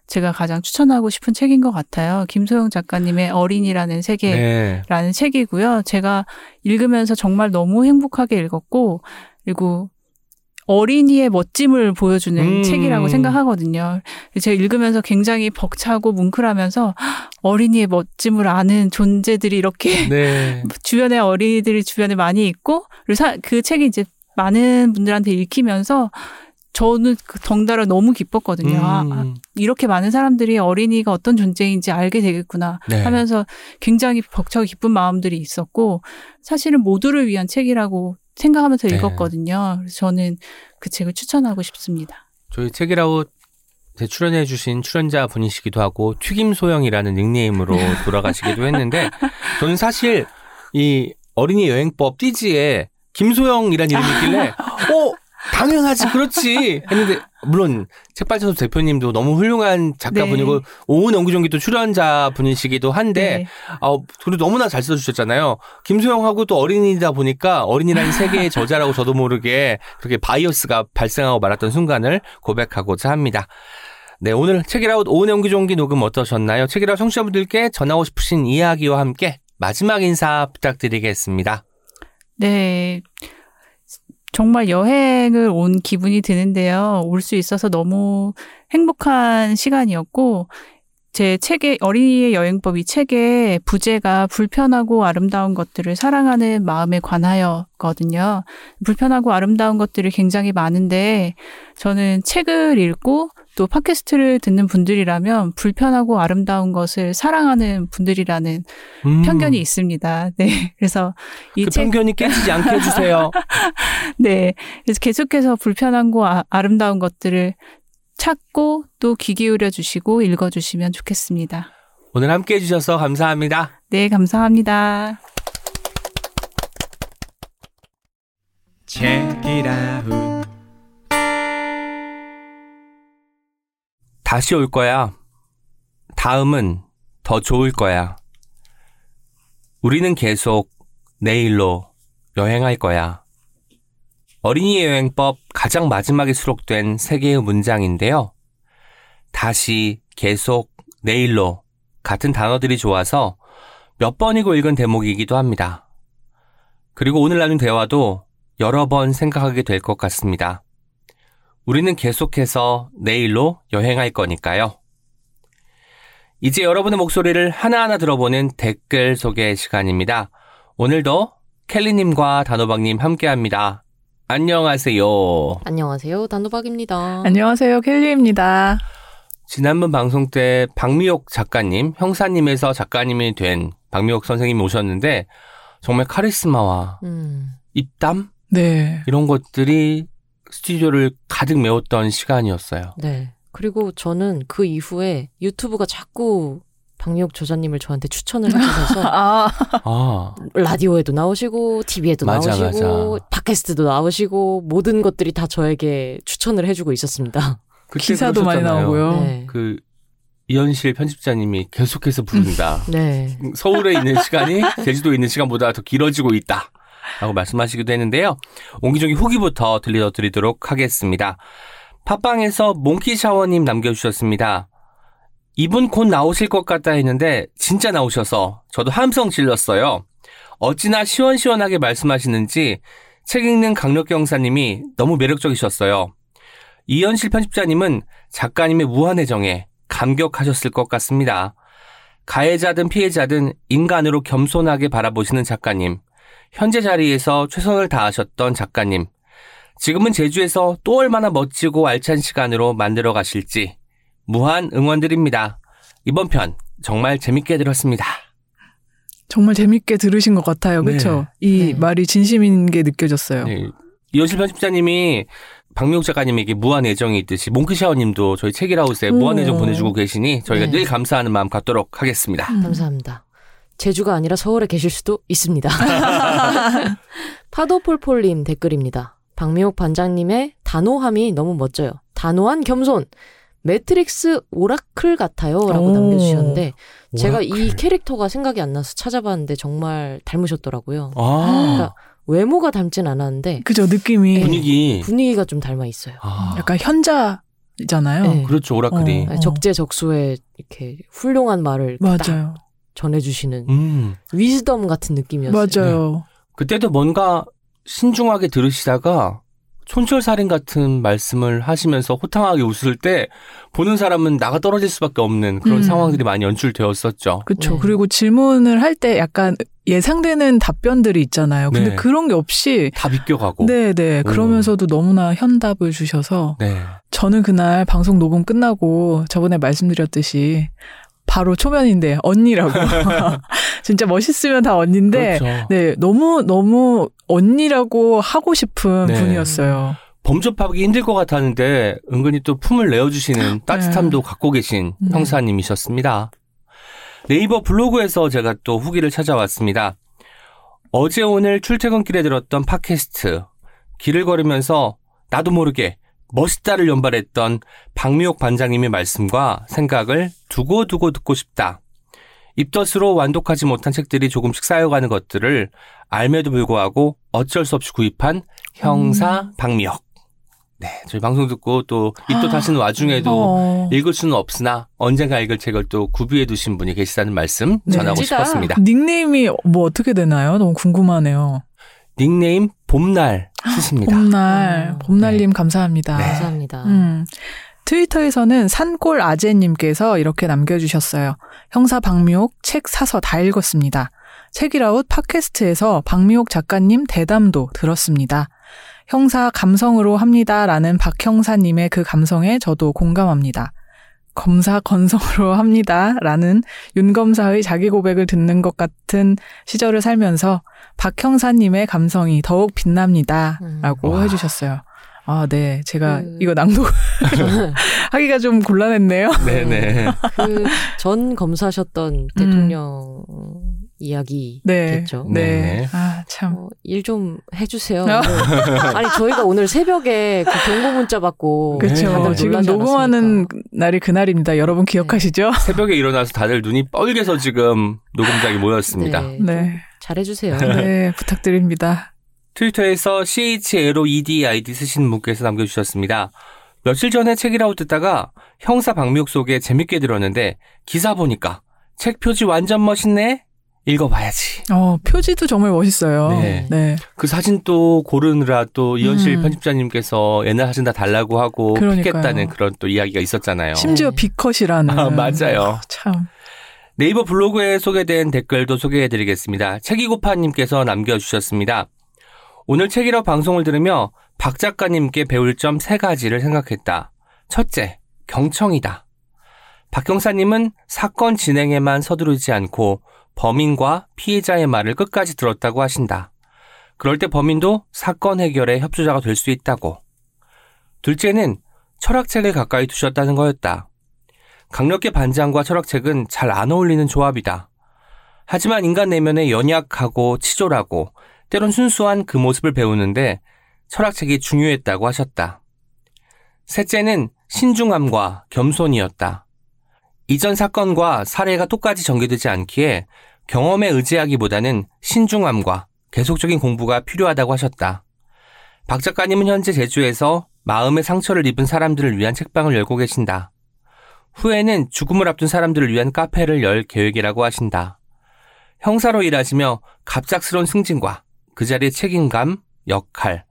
제가 가장 추천하고 싶은 책인 것 같아요. 김소영 작가님의 어린이라는 세계 네. 라는 책이고요. 제가 읽으면서 정말 너무 행복하게 읽었고, 그리고 어린이의 멋짐을 보여주는 음. 책이라고 생각하거든요. 제가 읽으면서 굉장히 벅차고 뭉클하면서 헉, 어린이의 멋짐을 아는 존재들이 이렇게 네. 주변에 어린이들이 주변에 많이 있고, 그리고 사- 그 책이 이제 많은 분들한테 읽히면서 저는 그 덩달아 너무 기뻤거든요. 아, 아, 음, 이렇게 많은 사람들이 어린이가 어떤 존재인지 알게 되겠구나. 네. 하면서 굉장히 벅차고 기쁜 마음들이 있었고 사실은 모두를 위한 책이라고 생각하면서 네. 읽었거든요. 그래서 저는 그 책을 추천하고 싶습니다. 저희 책이라웃 출연해 주신 출연자 분이시기도 하고 튀김 소영이라는 닉네임으로 돌아가시기도 했는데 저는 사실 이 어린이 여행법 띠지에 김소영이라는 이름이 있길래 어 당연하지 그렇지 했는데 물론 책발전소 대표님도 너무 훌륭한 작가분이고 네. 오은 연구종기도 출연자 분이시기도 한데 네. 아, 그리고 너무나 잘 써주셨잖아요. 김소영하고 또 어린이다 보니까 어린이라는 세계의 저자라고 저도 모르게 그렇게 바이어스가 발생하고 말았던 순간을 고백하고자 합니다. 네, 오늘 책이라웃 오은 연기종기 녹음 어떠셨나요? 책이라웃 청취자분들께 전하고 싶으신 이야기와 함께 마지막 인사 부탁드리겠습니다. 네. 정말 여행을 온 기분이 드는데요. 올 수 있어서 너무 행복한 시간이었고, 제 책의 어린이의 여행법 이 책의 부제가 불편하고 아름다운 것들을 사랑하는 마음에 관하여거든요. 불편하고 아름다운 것들이 굉장히 많은데 저는 책을 읽고 또 팟캐스트를 듣는 분들이라면 불편하고 아름다운 것을 사랑하는 분들이라는 음, 편견이 있습니다. 네. 그래서 이 그 책, 편견이 깨지지 않게 해주세요. 네. 그래서 계속해서 불편한고 아, 아름다운 것들을 찾고 또 귀 기울여 주시고 읽어 주시면 좋겠습니다. 오늘 함께 해주셔서 감사합니다. 네, 감사합니다. Check it out. 다시 올 거야. 다음은 더 좋을 거야. 우리는 계속 내일로 여행할 거야. 어린이 여행법 가장 마지막에 수록된 세 개의 문장인데요. 다시, 계속, 내일로 같은 단어들이 좋아서 몇 번이고 읽은 대목이기도 합니다. 그리고 오늘 나눈 대화도 여러 번 생각하게 될 것 같습니다. 우리는 계속해서 내일로 여행할 거니까요. 이제 여러분의 목소리를 하나하나 들어보는 댓글 소개 시간입니다. 오늘도 켈리님과 단호박님 함께 합니다. 안녕하세요. 안녕하세요. 단호박입니다. 안녕하세요. 켈리입니다. 지난번 방송 때 박미옥 작가님, 형사님에서 작가님이 된 박미옥 선생님이 오셨는데 정말 카리스마와 음, 입담? 네. 이런 것들이 스튜디오를 가득 메웠던 시간이었어요. 네. 그리고 저는 그 이후에 유튜브가 자꾸 박미옥 저자님을 저한테 추천을 해주셔서 아, 아, 라디오에도 나오시고 TV에도 맞아, 나오시고 맞아. 팟캐스트도 나오시고 모든 것들이 다 저에게 추천을 해주고 있었습니다. 기사도 많이 그러셨잖아요. 나오고요. 네. 그 이현실 편집자님이 계속해서 부른다. 네. 서울에 있는 시간이 제주도에 있는 시간보다 더 길어지고 있다. 라고 말씀하시기도 했는데요. 옹기종기 후기부터 들려드리도록 하겠습니다. 팟빵에서 몽키 샤워님 남겨주셨습니다. 이분 곧 나오실 것 같다 했는데 진짜 나오셔서 저도 함성 질렀어요. 어찌나 시원시원하게 말씀하시는지 책 읽는 강력 경사님이 너무 매력적이셨어요. 이현실 편집자님은 작가님의 무한 애정에 감격하셨을 것 같습니다. 가해자든 피해자든 인간으로 겸손하게 바라보시는 작가님. 현재 자리에서 최선을 다하셨던 작가님. 지금은 제주에서 또 얼마나 멋지고 알찬 시간으로 만들어 가실지 무한 응원드립니다. 이번 편 정말 재밌게 들었습니다. 정말 재밌게 들으신 것 같아요. 네. 그렇죠? 이 네. 말이 진심인 게 느껴졌어요. 네, 이현실 편집자님이 박미옥 작가님에게 무한 애정이 있듯이 몽크샤워님도 저희 책이라우스에 오. 무한 애정 보내주고 계시니 저희가 네. 늘 감사하는 마음 갖도록 하겠습니다. 음. 감사합니다. 제주가 아니라 서울에 계실 수도 있습니다. 파도폴폴님 댓글입니다. 박미옥 반장님의 단호함이 너무 멋져요. 단호한 겸손. 매트릭스 오라클 같아요. 라고 오. 남겨주셨는데, 제가 이 오라클. 캐릭터가 생각이 안 나서 찾아봤는데 정말 닮으셨더라고요. 아, 외모가 닮진 않았는데, 그죠? 느낌이 분위기. 분위기가 좀 닮아 있어요. 아, 약간 현자잖아요. 네. 그렇죠, 오라클이. 어. 네, 적재적소에 이렇게 훌륭한 말을 딱 맞아요. 전해주시는 음. wisdom 같은 느낌이었어요. 맞아요. 그때도 뭔가 신중하게 들으시다가 촌철살인 같은 말씀을 하시면서 호탕하게 웃을 때 보는 사람은 나가 떨어질 수밖에 없는 그런 음. 상황들이 많이 연출되었었죠. 그렇죠. 네. 그리고 질문을 할 때 약간 예상되는 답변들이 있잖아요. 근데 네. 그런 게 없이 다 비껴가고. 네, 네. 그러면서도 너무나 현답을 주셔서 네. 저는 그날 방송 녹음 끝나고 저번에 말씀드렸듯이 바로 초면인데 언니라고 진짜 멋있으면 다 언니인데 그렇죠. 네 너무 너무 언니라고 하고 싶은 네. 분이었어요. 범접하기 힘들 것 같았는데 은근히 또 품을 내어주시는 따뜻함도 갖고 계신 네. 형사님이셨습니다. 네이버 블로그에서 제가 또 후기를 찾아왔습니다. 어제 오늘 출퇴근길에 들었던 팟캐스트 길을 걸으면서 나도 모르게 멋있다를 연발했던 박미옥 반장님의 말씀과 생각을 두고두고 듣고 싶다. 입덧으로 완독하지 못한 책들이 조금씩 쌓여가는 것들을 알매도 불구하고 어쩔 수 없이 구입한 형사 박미옥. 네, 저희 방송 듣고 또 입덧 하시는 와중에도 어. 읽을 수는 없으나 언젠가 읽을 책을 또 구비해 두신 분이 계시다는 말씀 네. 전하고 멋지다. 싶었습니다. 닉네임이 뭐 어떻게 되나요? 너무 궁금하네요. 닉네임 봄날 쓰십니다. 봄날 어. 봄날님 감사합니다. 네. 감사합니다. 음. 트위터에서는 산골 아재님께서 이렇게 남겨주셨어요. 형사 박미옥 책 사서 다 읽었습니다. 책이라웃 팟캐스트에서 박미옥 작가님 대담도 들었습니다. 형사 감성으로 합니다라는 박 형사님의 그 감성에 저도 공감합니다. 검사 건성으로 합니다 라는 윤 검사의 자기 고백을 듣는 것 같은 시절을 살면서 박 형사님의 감성이 더욱 빛납니다라고 와. 해주셨어요. 아, 네. 제가 그- 이거 낭독 하기가 좀 곤란했네요. 네네. 그 전 검사셨던 대통령 이야기겠죠. 네. 네. 네. 아, 참. 어, 일좀 해주세요. 오늘. 아니 저희가 오늘 새벽에 그 경고 문자 받고 그렇죠. 다들 지금 녹음하는 않았습니까? 날이 그날입니다. 여러분 기억하시죠? 새벽에 일어나서 다들 눈이 뻘개서 지금 녹음장에 모였습니다. 네, 네. 좀 잘해주세요. 네, 부탁드립니다. 트위터에서 CHLOEDID 쓰시는 분께서 남겨주셨습니다. 며칠 전에 책이라고 듣다가 형사 박미옥 속에 재밌게 들었는데 기사 보니까 책 표지 완전 멋있네? 읽어봐야지. 어, 표지도 정말 멋있어요. 네. 네. 그 사진 또 고르느라 또 이현실 음. 편집자님께서 옛날 사진 다 달라고 하고. 픽했다는 그런 또 이야기가 있었잖아요. 심지어 네. 비컷이라는. 아, 맞아요. 참. 네이버 블로그에 소개된 댓글도 소개해드리겠습니다. 책이고파님께서 남겨주셨습니다. 오늘 책이라 방송을 들으며 박 작가님께 배울 점 세 가지를 생각했다. 첫째, 경청이다. 박 형사님은 사건 진행에만 서두르지 않고 범인과 피해자의 말을 끝까지 들었다고 하신다. 그럴 때 범인도 사건 해결에 협조자가 될 수 있다고. 둘째는 철학책을 가까이 두셨다는 거였다. 강력계 반장과 철학책은 잘 안 어울리는 조합이다. 하지만 인간 내면에 연약하고 치졸하고 때론 순수한 그 모습을 배우는데 철학책이 중요했다고 하셨다. 셋째는 신중함과 겸손이었다. 이전 사건과 사례가 똑같이 전개되지 않기에 경험에 의지하기보다는 신중함과 계속적인 공부가 필요하다고 하셨다. 박 작가님은 현재 제주에서 마음의 상처를 입은 사람들을 위한 책방을 열고 계신다. 후에는 죽음을 앞둔 사람들을 위한 카페를 열 계획이라고 하신다. 형사로 일하시며 갑작스러운 승진과 그 자리의 책임감, 역할,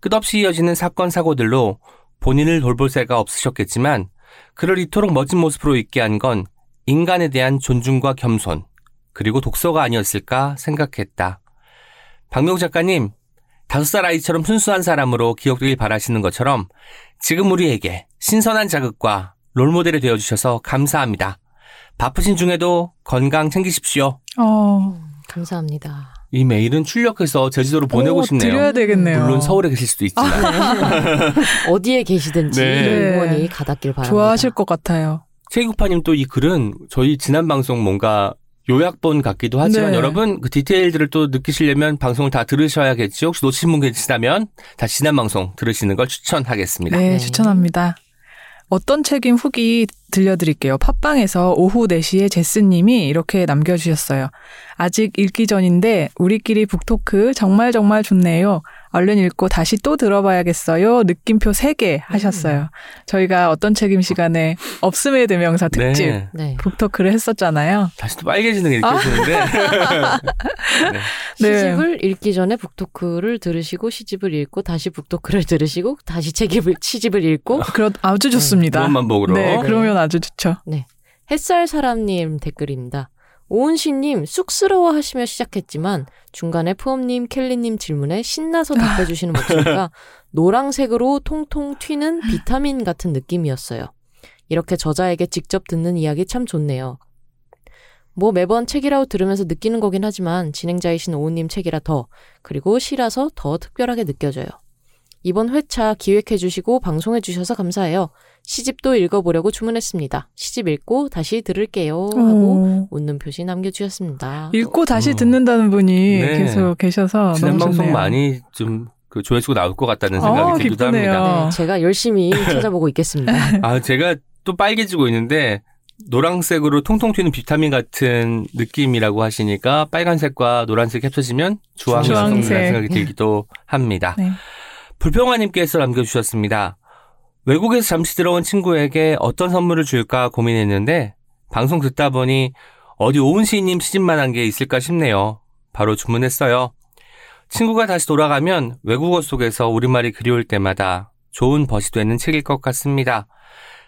끝없이 이어지는 사건, 사고들로 본인을 돌볼 새가 없으셨겠지만 그를 이토록 멋진 모습으로 있게 한 건 인간에 대한 존중과 겸손, 그리고 독서가 아니었을까 생각했다. 박명욱 작가님, 다섯 살 아이처럼 순수한 사람으로 기억되길 바라시는 것처럼 지금 우리에게 신선한 자극과 롤모델이 되어주셔서 감사합니다. 바쁘신 중에도 건강 챙기십시오. 어, 감사합니다. 이 메일은 출력해서 제주도로 보내고 오, 싶네요. 드려야 되겠네요. 물론 서울에 계실 수도 있지만. 어디에 계시든지 네. 응원이 가닿길 바랍니다. 좋아하실 것 같아요. 최국파님 또 이 글은 저희 지난 방송 뭔가 요약본 같기도 하지만 네. 여러분 그 디테일들을 또 느끼시려면 방송을 다 들으셔야겠죠. 혹시 놓치신 분 계시다면 다시 지난 방송 들으시는 걸 추천하겠습니다. 네, 네. 추천합니다. 어떤 책임 후기 들려드릴게요. 팟빵에서 오후 4시에 제스님이 이렇게 남겨주셨어요. 아직 읽기 전인데 우리끼리 북토크 정말 정말 좋네요. 얼른 읽고 다시 또 들어봐야겠어요. 느낌표 3개 하셨어요. 저희가 어떤 책임 시간에 없음의 대명사 특집 네. 네. 북토크를 했었잖아요. 다시 또 빨개지는 게 느껴지는데. 네. 네. 시집을 읽기 전에 북토크를 들으시고 시집을 읽고 다시 북토크를 들으시고 다시 책임을 시집을 읽고 그렇 아주 좋습니다. 그런 반복으로. 네, 그러면 아주 좋죠. 햇살 사람님 댓글입니다. 오은씨님 쑥스러워 하시며 시작했지만 중간에 푸엄님, 켈리님 질문에 신나서 답해주시는 목소리가 노랑색으로 통통 튀는 비타민 같은 느낌이었어요. 이렇게 저자에게 직접 듣는 이야기 참 좋네요. 뭐 매번 책이라고 들으면서 느끼는 거긴 하지만 진행자이신 오은님 책이라 더 그리고 시라서 더 특별하게 느껴져요. 이번 회차 기획해 주시고 방송해 주셔서 감사해요. 시집도 읽어보려고 주문했습니다. 시집 읽고 다시 들을게요 하고 오. 웃는 표시 남겨주셨습니다. 읽고 다시 어. 듣는다는 분이 네. 계속 계셔서 지난 너무 방송 좋네요. 많이 좀 그 조회수가 나올 것 같다는 생각이 어, 들기도 기쁘네요. 합니다. 네, 제가 열심히 찾아보고 있겠습니다. 아, 제가 또 빨개지고 있는데 노란색으로 통통 튀는 비타민 같은 느낌이라고 하시니까 빨간색과 노란색 합쳐지면 주황색 주황색. 생각이 들기도 합니다. 네. 불평화님께서 남겨주셨습니다. 외국에서 잠시 들어온 친구에게 어떤 선물을 줄까 고민했는데 방송 듣다 보니 어디 오은 시인님 시집만 한 게 있을까 싶네요. 바로 주문했어요. 친구가 다시 돌아가면 외국어 속에서 우리말이 그리울 때마다 좋은 벗이 되는 책일 것 같습니다.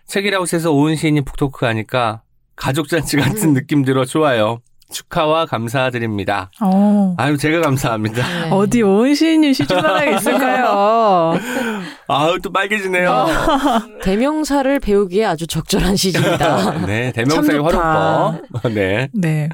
책이라웃에서 오은 시인님 북토크 하니까 가족 잔치 같은 느낌 들어 좋아요. 축하와 감사드립니다. 어. 아유, 제가 감사합니다. 네. 어디 오은 시인님 시집만하게 있을까요? 아유, 또 빨개지네요. 대명사를 배우기에 아주 적절한 시집이다. 네, 참 대명사의. 활용법. 네. 네.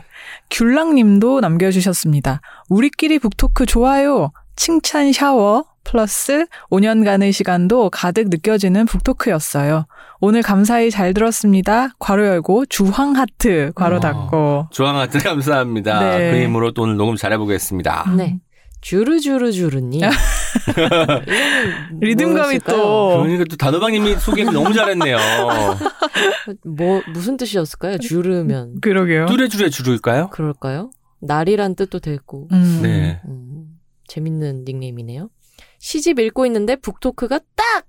귤랑님도 남겨주셨습니다. 우리끼리 북토크 좋아요. 칭찬 샤워 플러스 5년간의 시간도 가득 느껴지는 북토크였어요. 오늘 감사히 잘 들었습니다. 괄호 열고 주황 하트 괄호 어. 닫고. 주황 하트 감사합니다. 네. 그 힘으로 또 오늘 녹음 잘해보겠습니다. 네. 주르주르주르님. 리듬감이? 또. 그러니까 또 단호박님이 소개를 너무 잘했네요. 뭐 무슨 뜻이었을까요? 주르면 그러게요. 뚜레주레 주루일까요? 그럴까요? 날이란 뜻도 되고 음. 네. 음, 재밌는 닉네임이네요. 시집 읽고 있는데 북토크가 딱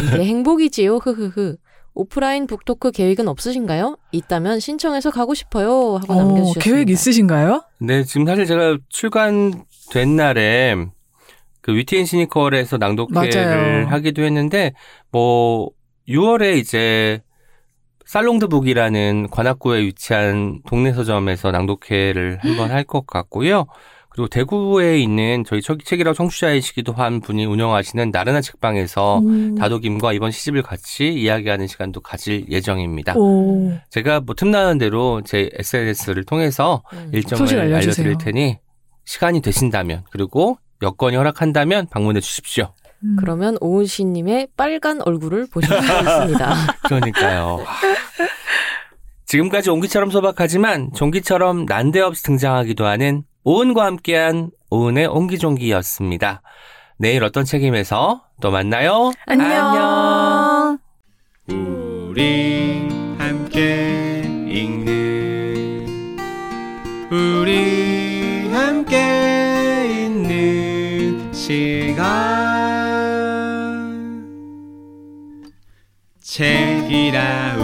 이게 행복이지요. 흐흐흐. 오프라인 북토크 계획은 없으신가요? 있다면 신청해서 가고 싶어요. 하고 어, 남겨주셨습니다. 계획 있으신가요? 네, 지금 사실 제가 출간된 날에 그 위티앤 시니컬에서 낭독회를 맞아요. 하기도 했는데 뭐 6월에 이제 살롱드북이라는 관악구에 위치한 동네 서점에서 낭독회를 한번 할 것 같고요. 그리고 대구에 있는 저희 책- 책이라고 청취자이시기도 한 분이 운영하시는 나른한 책방에서 음. 다독임과 이번 시집을 같이 이야기하는 시간도 가질 예정입니다. 오. 제가 뭐 틈나는 대로 제 SNS를 통해서 음. 일정을. 알려드릴 테니 시간이 되신다면 그리고 여건이 허락한다면 방문해 주십시오. 음. 그러면 오은 씨님의 빨간 얼굴을 보실 수 있습니다. 그러니까요. 지금까지 옹기처럼 소박하지만 종기처럼 난데없이 등장하기도 하는 오은과 함께한 오은의 옹기종기였습니다. 내일 어떤 책임에서 또 만나요. 안녕. 우리 함께 읽는 우리 함께 있는 시간 책이라